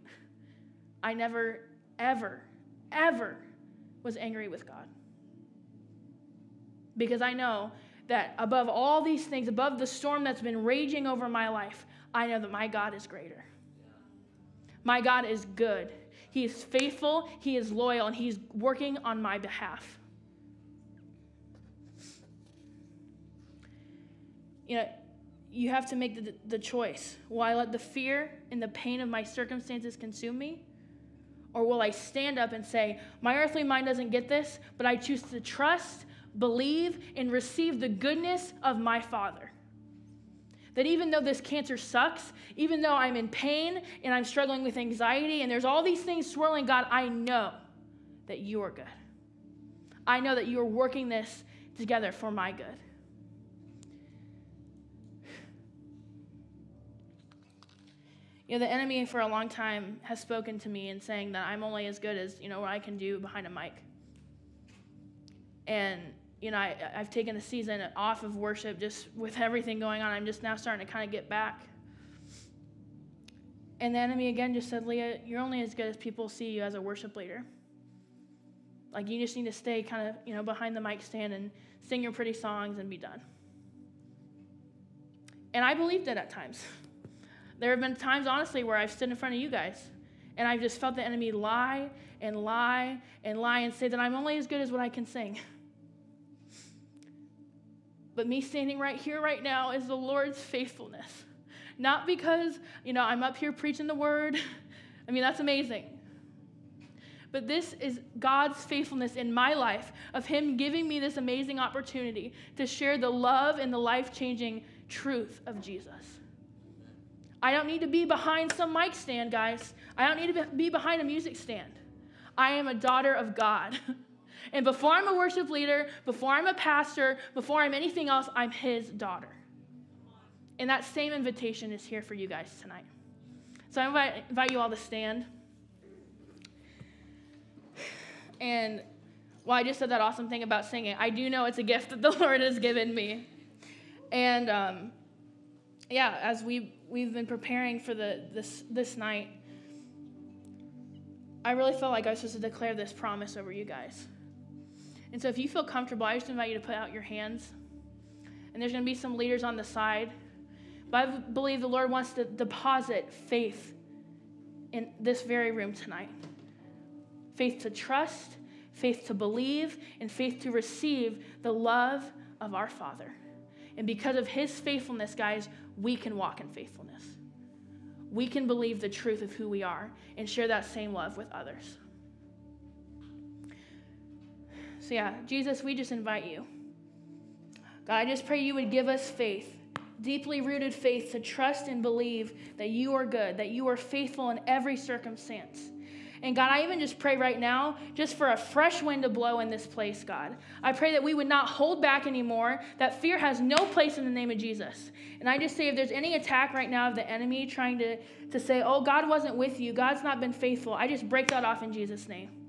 I never, ever, ever was angry with God because I know that above all these things, above the storm that's been raging over my life, I know that my God is greater. My God is good. He is faithful, He is loyal, and He's working on my behalf. You know, you have to make the, the choice. Will I let the fear and the pain of my circumstances consume me? Or will I stand up and say, My earthly mind doesn't get this, but I choose to trust believe, and receive the goodness of my Father. That even though this cancer sucks, even though I'm in pain and I'm struggling with anxiety and there's all these things swirling, God, I know that you are good. I know that you are working this together for my good. You know, the enemy for a long time has spoken to me and saying that I'm only as good as, you know, what I can do behind a mic. And you know, I, I've taken a season off of worship just with everything going on. I'm just now starting to kind of get back. And the enemy again just said, Leah, you're only as good as people see you as a worship leader. Like you just need to stay kind of, you know, behind the mic stand and sing your pretty songs and be done. And I believed it at times. There have been times, honestly, where I've stood in front of you guys and I've just felt the enemy lie and lie and lie and say that I'm only as good as what I can sing. But me standing right here, right now, is the Lord's faithfulness. Not because, you know, I'm up here preaching the word. I mean, that's amazing. But this is God's faithfulness in my life of Him giving me this amazing opportunity to share the love and the life changing truth of Jesus. I don't need to be behind some mic stand, guys. I don't need to be behind a music stand. I am a daughter of God. And before I'm a worship leader, before I'm a pastor, before I'm anything else, I'm his daughter. And that same invitation is here for you guys tonight. So I invite, invite you all to stand. And well, I just said that awesome thing about singing. I do know it's a gift that the Lord has given me. And um, yeah, as we we've been preparing for the this this night, I really felt like I was supposed to declare this promise over you guys. And so if you feel comfortable, I just invite you to put out your hands. And there's going to be some leaders on the side. But I believe the Lord wants to deposit faith in this very room tonight faith to trust, faith to believe, and faith to receive the love of our Father. And because of his faithfulness, guys, we can walk in faithfulness. We can believe the truth of who we are and share that same love with others. So, yeah, Jesus, we just invite you. God, I just pray you would give us faith, deeply rooted faith to trust and believe that you are good, that you are faithful in every circumstance. And God, I even just pray right now just for a fresh wind to blow in this place, God. I pray that we would not hold back anymore, that fear has no place in the name of Jesus. And I just say if there's any attack right now of the enemy trying to, to say, oh, God wasn't with you, God's not been faithful, I just break that off in Jesus' name.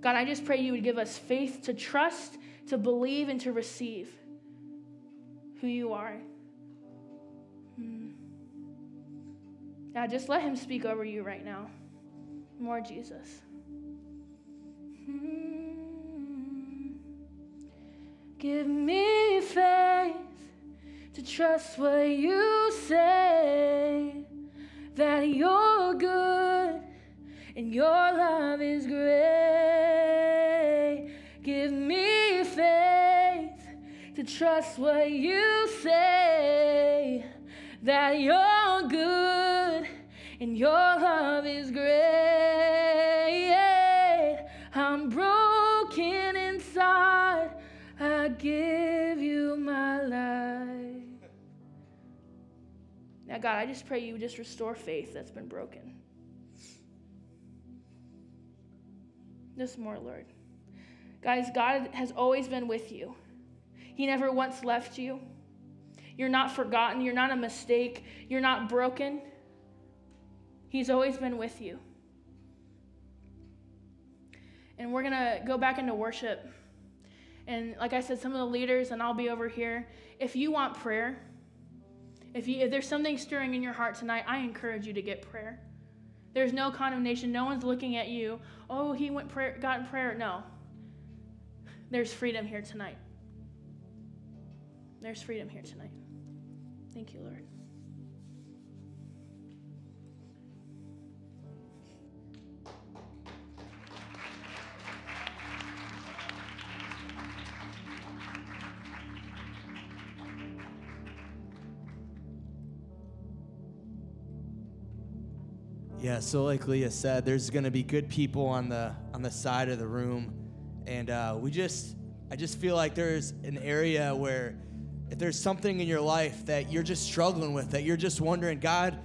God, I just pray you would give us faith to trust, to believe, and to receive who you are. Hmm. Now, just let him speak over you right now. More Jesus. Hmm. Give me faith to trust what you say, that you're good and your love is great. Give me faith to trust what you say, that you're good and your love is great. I'm broken inside. I give you my life. Now, God, I just pray you just restore faith that's been broken. This more, Lord. Guys, God has always been with you. He never once left you. You're not forgotten. You're not a mistake. You're not broken. He's always been with you. And we're going to go back into worship. And like I said, some of the leaders, and I'll be over here. If you want prayer, if, you, if there's something stirring in your heart tonight, I encourage you to get prayer. There's no condemnation. No one's looking at you. Oh, he went prayer, got in prayer. No. There's freedom here tonight. There's freedom here tonight. Thank you, Lord.
Yeah, so like Leah said, there's gonna be good people on the on the side of the room, and uh, we just, I just feel like there's an area where, if there's something in your life that you're just struggling with, that you're just wondering, God,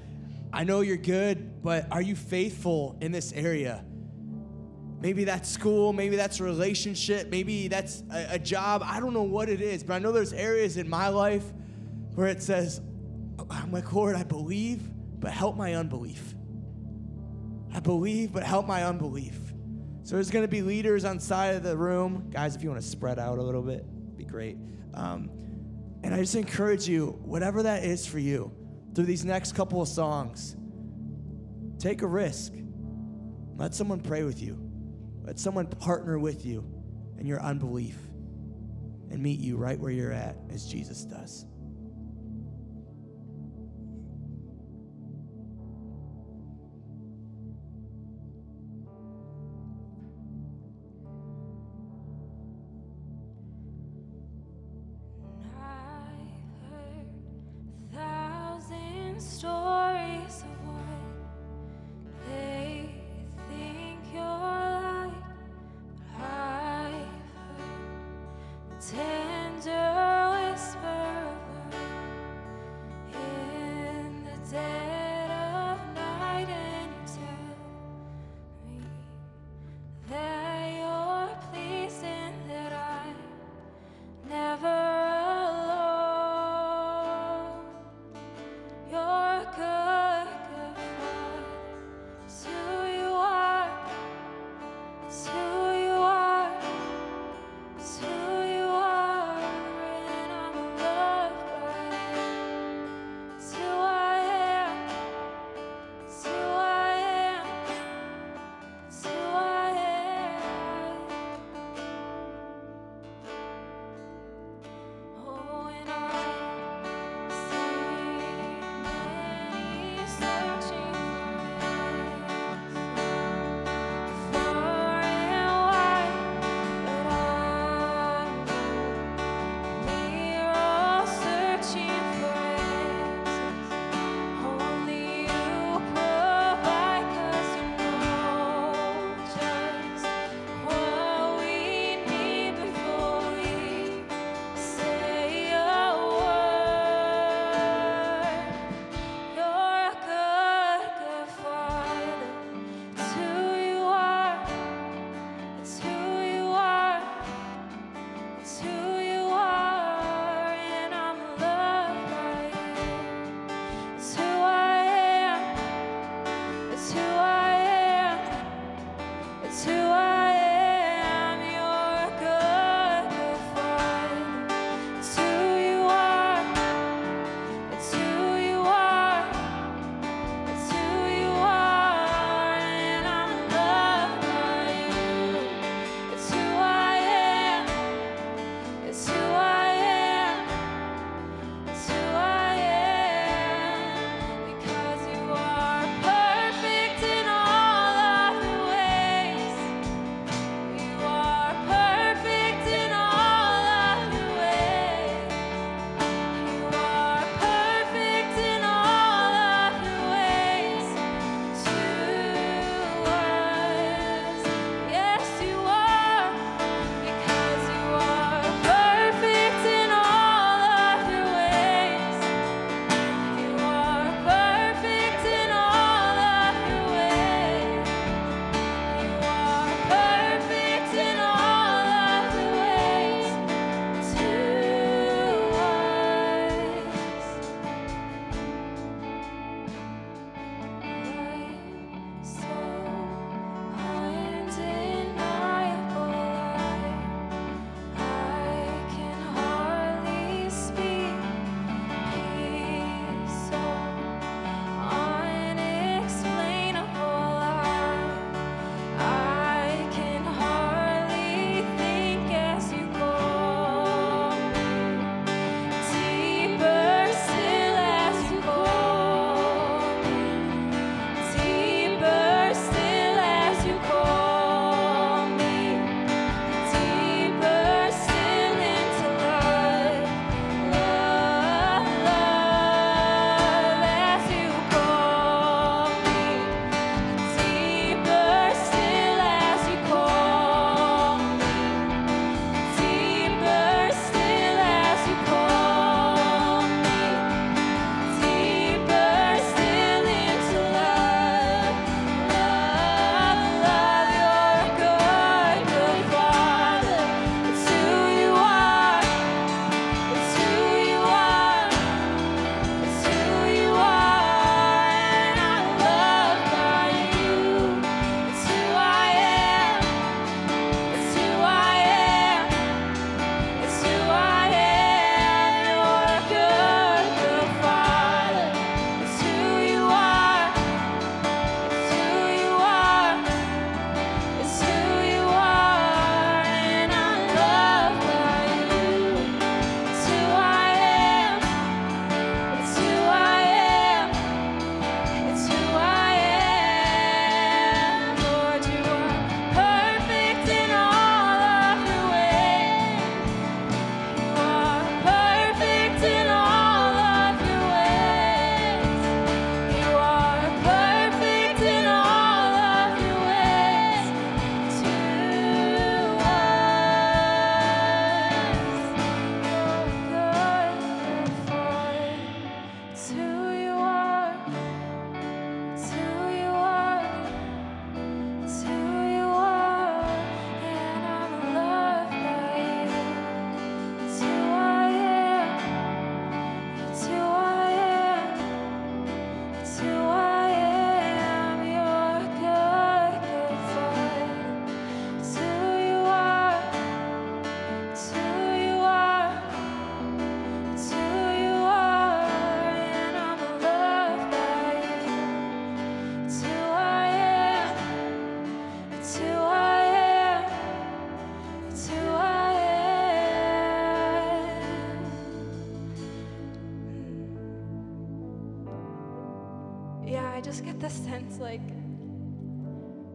I know you're good, but are you faithful in this area? Maybe that's school, maybe that's a relationship, maybe that's a, a job. I don't know what it is, but I know there's areas in my life where it says, I'm like, Lord, I believe, but help my unbelief. I believe, but help my unbelief. So there's going to be leaders on side of the room. Guys, if you want to spread out a little bit, be great. Um, and I just encourage you, whatever that is for you, through these next couple of songs, take a risk. Let someone pray with you. Let someone partner with you in your unbelief and meet you right where you're at as Jesus does.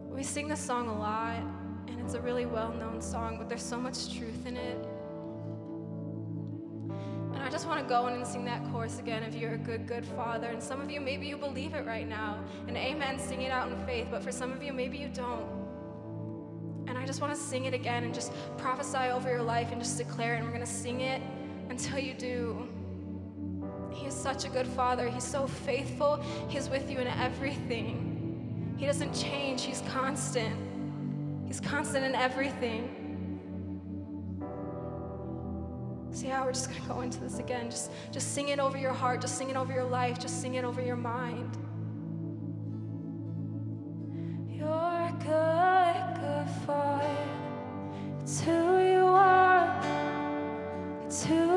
We sing this song a lot, and it's a really well known song, but there's so much truth in it. And I just want to go in and sing that chorus again if you're a good, good father. And some of you, maybe you believe it right now. And amen, sing it out in faith. But for some of you, maybe you don't. And I just want to sing it again and just prophesy over your life and just declare it. And we're going to sing it until you do. He is such a good father. He's so faithful. He's with you in everything. He doesn't change, He's constant. He's constant in everything. So yeah, we're just gonna go into this again. Just just sing it over your heart, just sing it over your life, just sing it over your mind. You're good, good father. It's who you are. It's who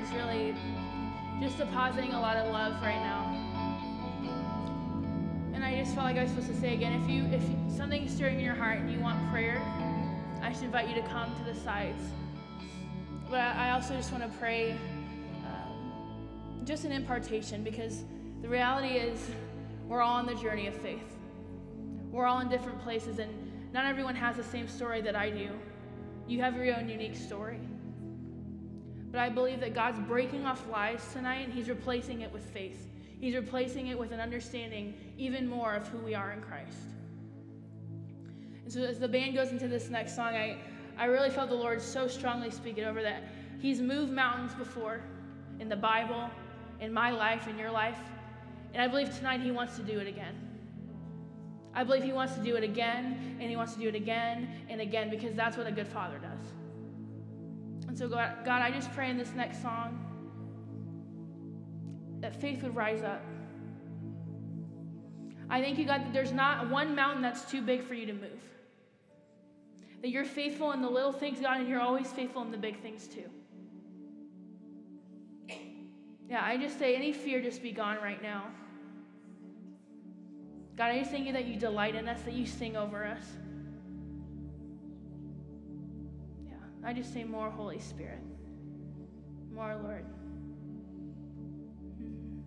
is
really just depositing a lot of love right now. And I just felt like I was supposed to say again, if you if something's stirring in your heart and you want prayer, I should invite you to come to the sides. But I also just want to pray um, just an impartation because the reality is we're all on the journey of faith. We're all in different places, and not everyone has the same story that I do. You have your own unique story. But I believe that God's breaking off lies tonight, and He's replacing it with faith. He's replacing it with an understanding even more of who we are in Christ. And so, as the band goes into this next song, I, I really felt the Lord so strongly speaking over that He's moved mountains before in the Bible, in my life, in your life. And I believe tonight He wants to do it again. I believe He wants to do it again, and He wants to do it again and again because that's what a good Father does. And so, God, God I just pray in this next song that faith would rise up. I thank you, God, that there's not one mountain that's too big for you to move. That you're faithful in the little things, God, and you're always faithful in the big things too. Yeah, I just say any fear just be gone right now. God, I just thank you that you delight in us, that you sing over us. I just say more Holy Spirit. More, Lord. Mm-hmm.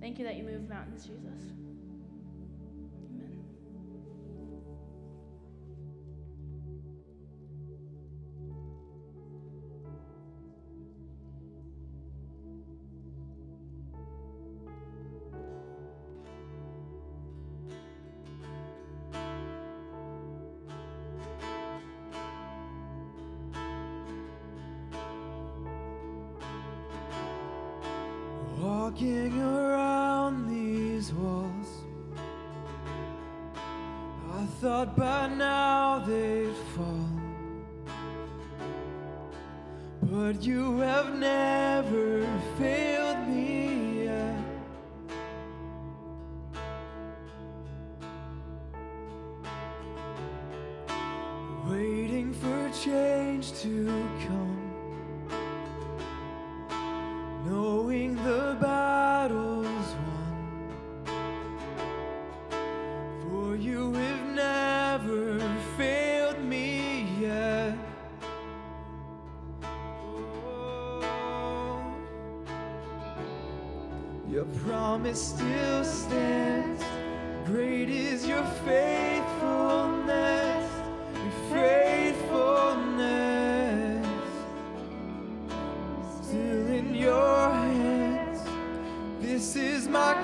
Thank you that you move mountains, Jesus.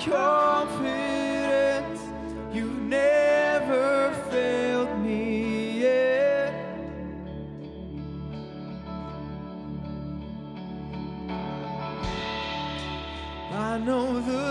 Confidence. You've never failed me yet. I know the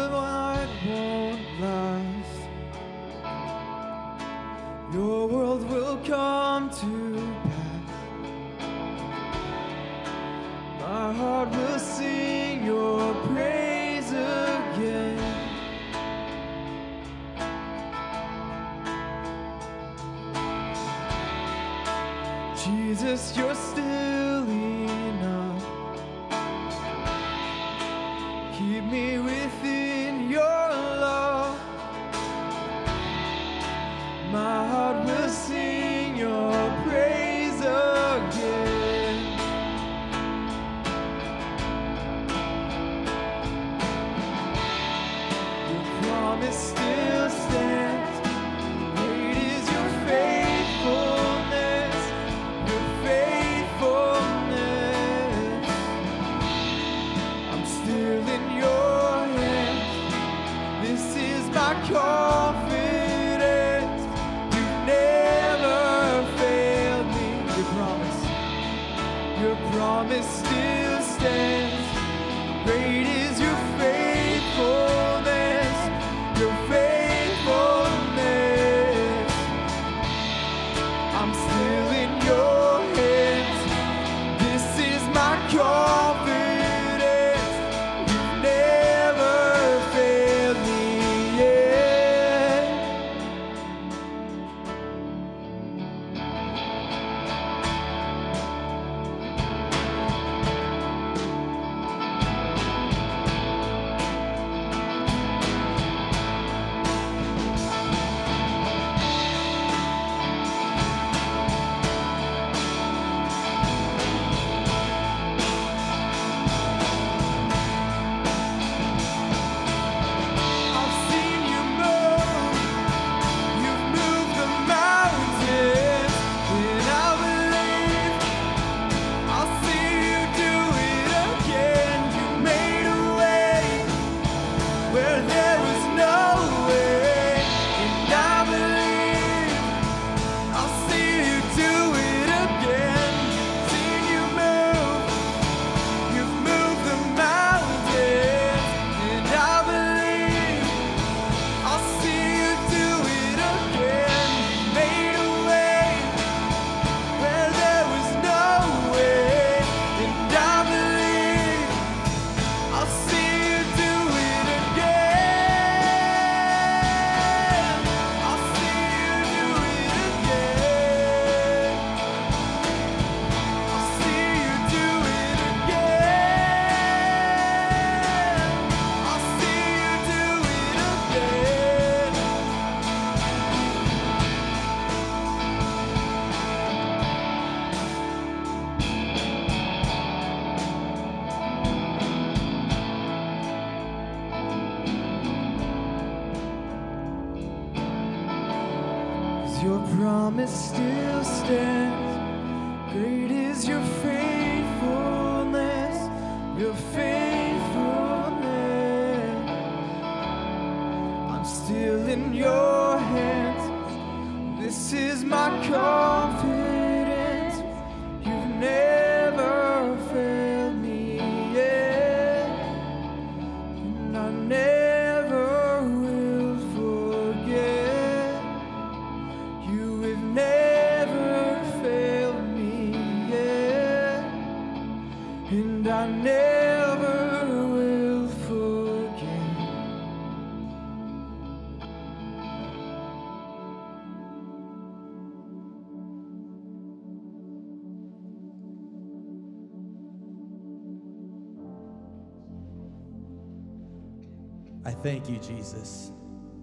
you,
Jesus,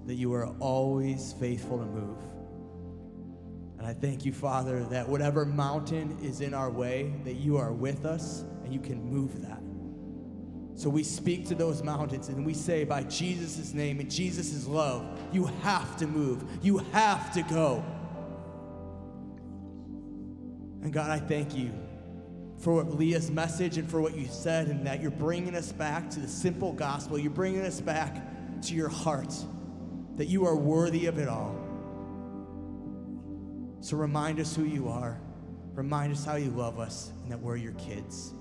that you are always faithful to move. And I thank you, Father, that whatever mountain is in our way, that you are with us and you can move that. So we speak to those mountains and we say, by Jesus' name and Jesus' love, you have to move. You have to go. And God, I thank you for Leah's message and for what you said, and that you're bringing us back to the simple gospel. You're bringing us back to your heart, that you are worthy of it all. So remind us who you are, remind us how you love us, and that we're your kids.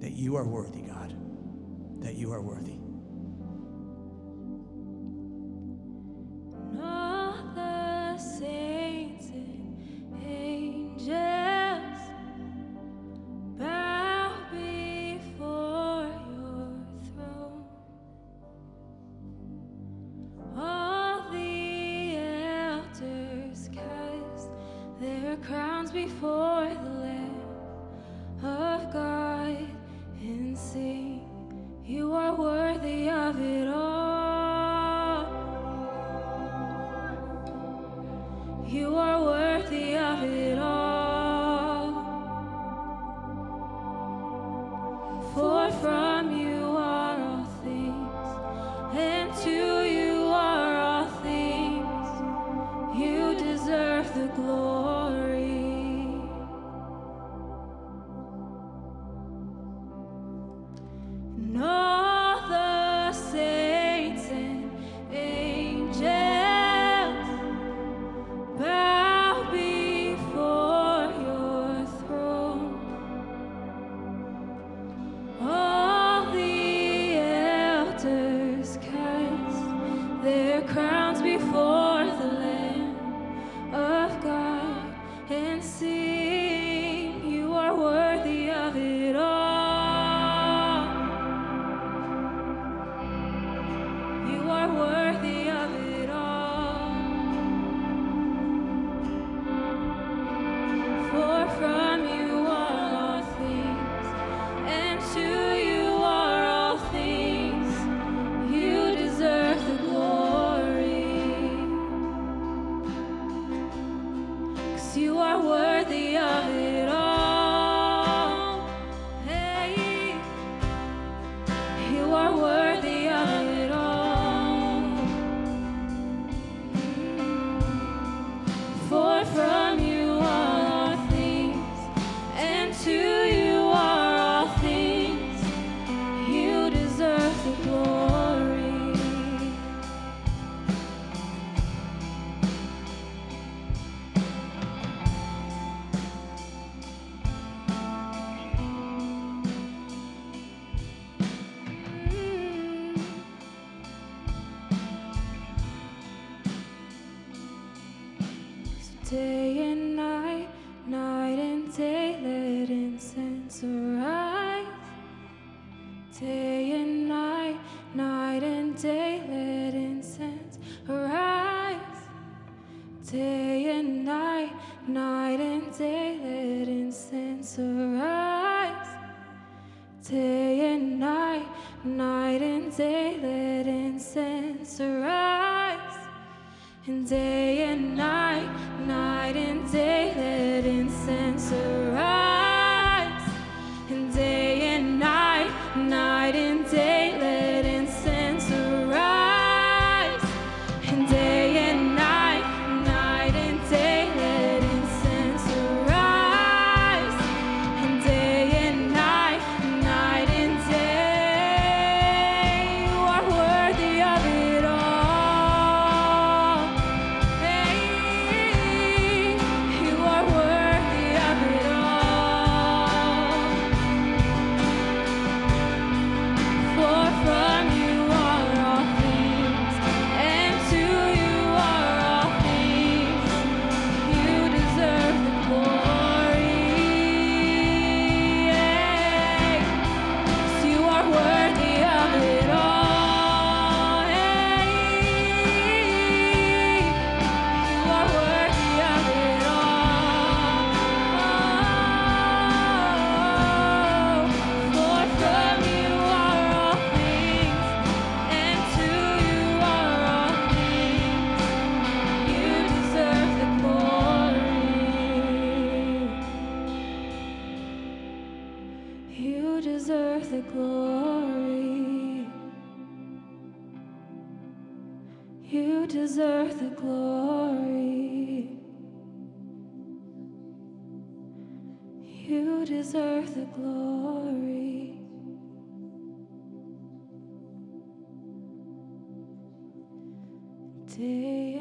That you are worthy, God. That you are worthy.
deserve the glory. You deserve the glory. You deserve the glory. Day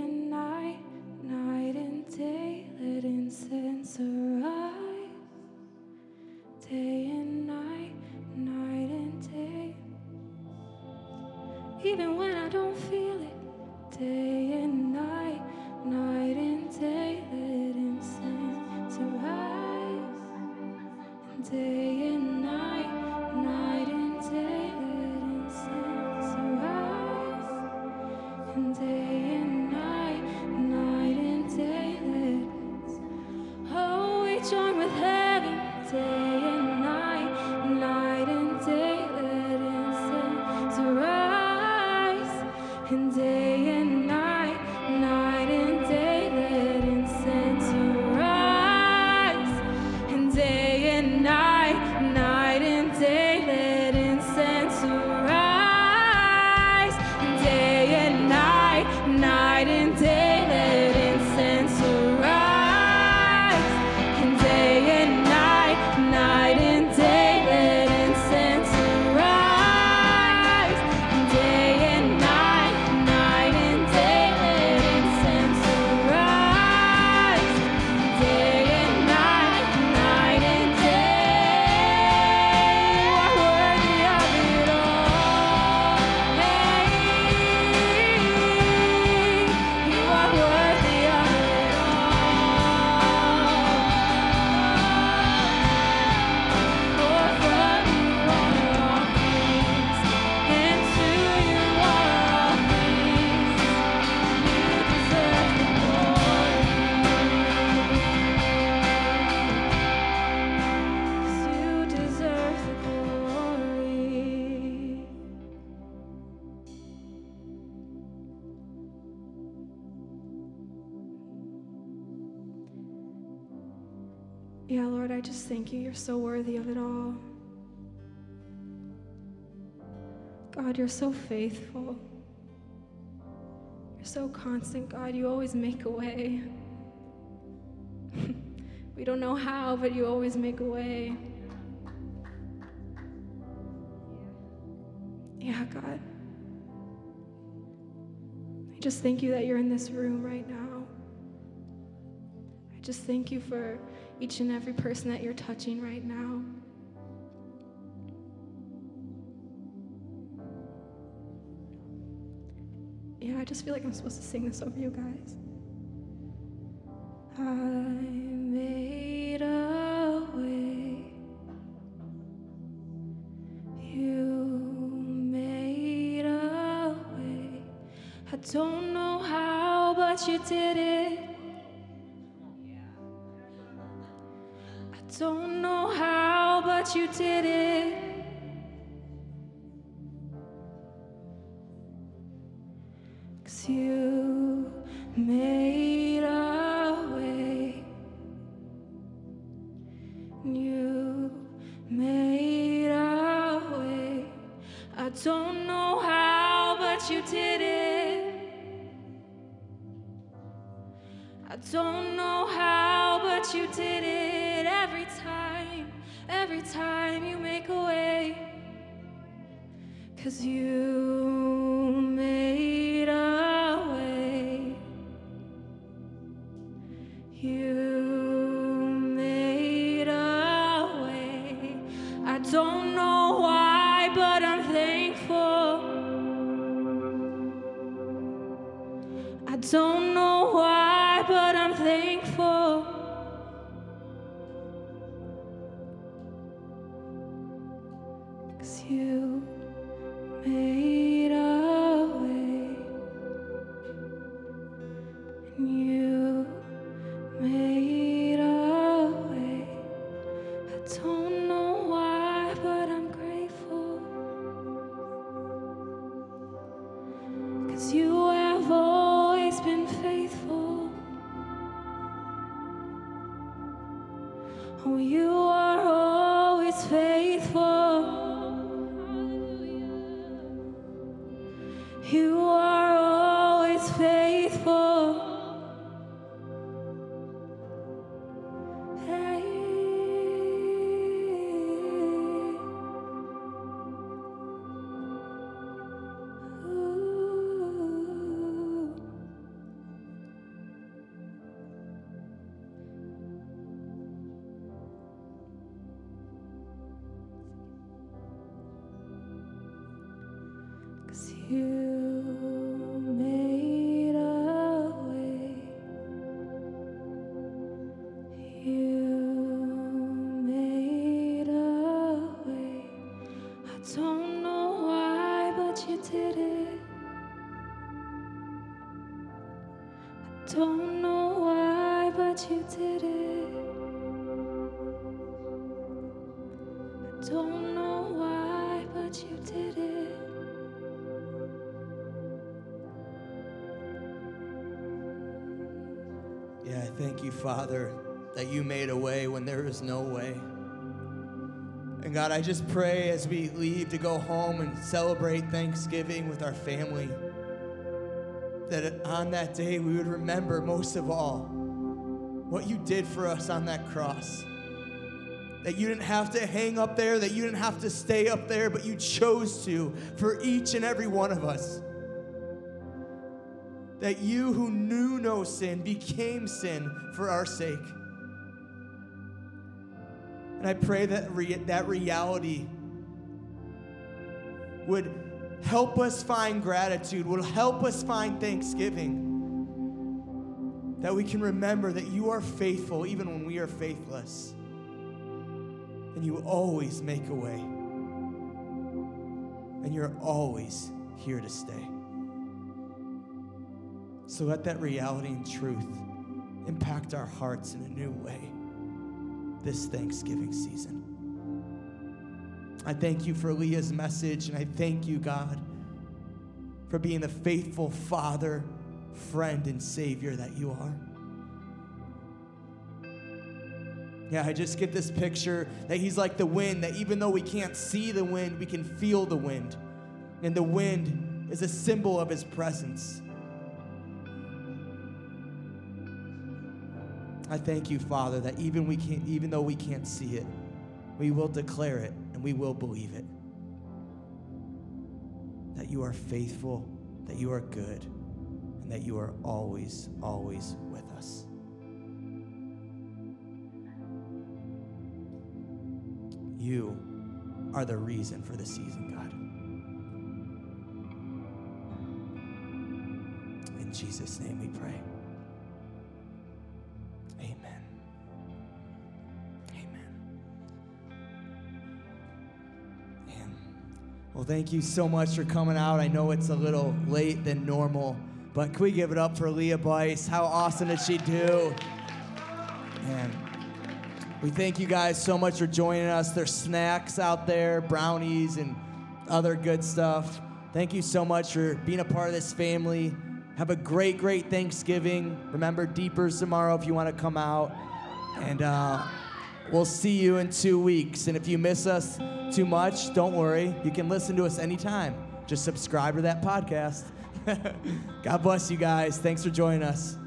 You're so worthy of it all. God, you're so faithful. You're so constant, God. You always make a way. we don't know how, but you always make a way. Yeah, God. I just thank you that you're in this room right now. I just thank you for each and every person that you're touching right now. Yeah, I just feel like I'm supposed to sing this over you guys. I made a way. You made a way. I don't know how, but you did it. but you did it.
Father, that you made a way when there was no way. And God, I just pray as we leave to go home and celebrate Thanksgiving with our family, that on that day we would remember most of all what you did for us on that cross. That you didn't have to hang up there, that you didn't have to stay up there, but you chose to for each and every one of us that you who knew no sin became sin for our sake. And I pray that re- that reality would help us find gratitude, would help us find thanksgiving. That we can remember that you are faithful even when we are faithless. And you always make a way. And you're always here to stay. So let that reality and truth impact our hearts in a new way this Thanksgiving season. I thank you for Leah's message, and I thank you, God, for being the faithful father, friend, and savior that you are. Yeah, I just get this picture that he's like the wind, that even though we can't see the wind, we can feel the wind. And the wind is a symbol of his presence. I thank you, Father, that even we can't, even though we can't see it, we will declare it and we will believe it. That you are faithful, that you are good, and that you are always, always with us. You are the reason for the season, God. In Jesus' name we pray. Well, thank you so much for coming out. I know it's a little late than normal, but can we give it up for Leah Bice? How awesome did she do? We thank you guys so much for joining us. There's snacks out there, brownies, and other good stuff. Thank you so much for being a part of this family. Have a great, great Thanksgiving. Remember Deepers tomorrow if you want to come out. And uh, we'll see you in two weeks. And if you miss us too much, don't worry. You can listen to us anytime. Just subscribe to that podcast. God bless you guys. Thanks for joining us.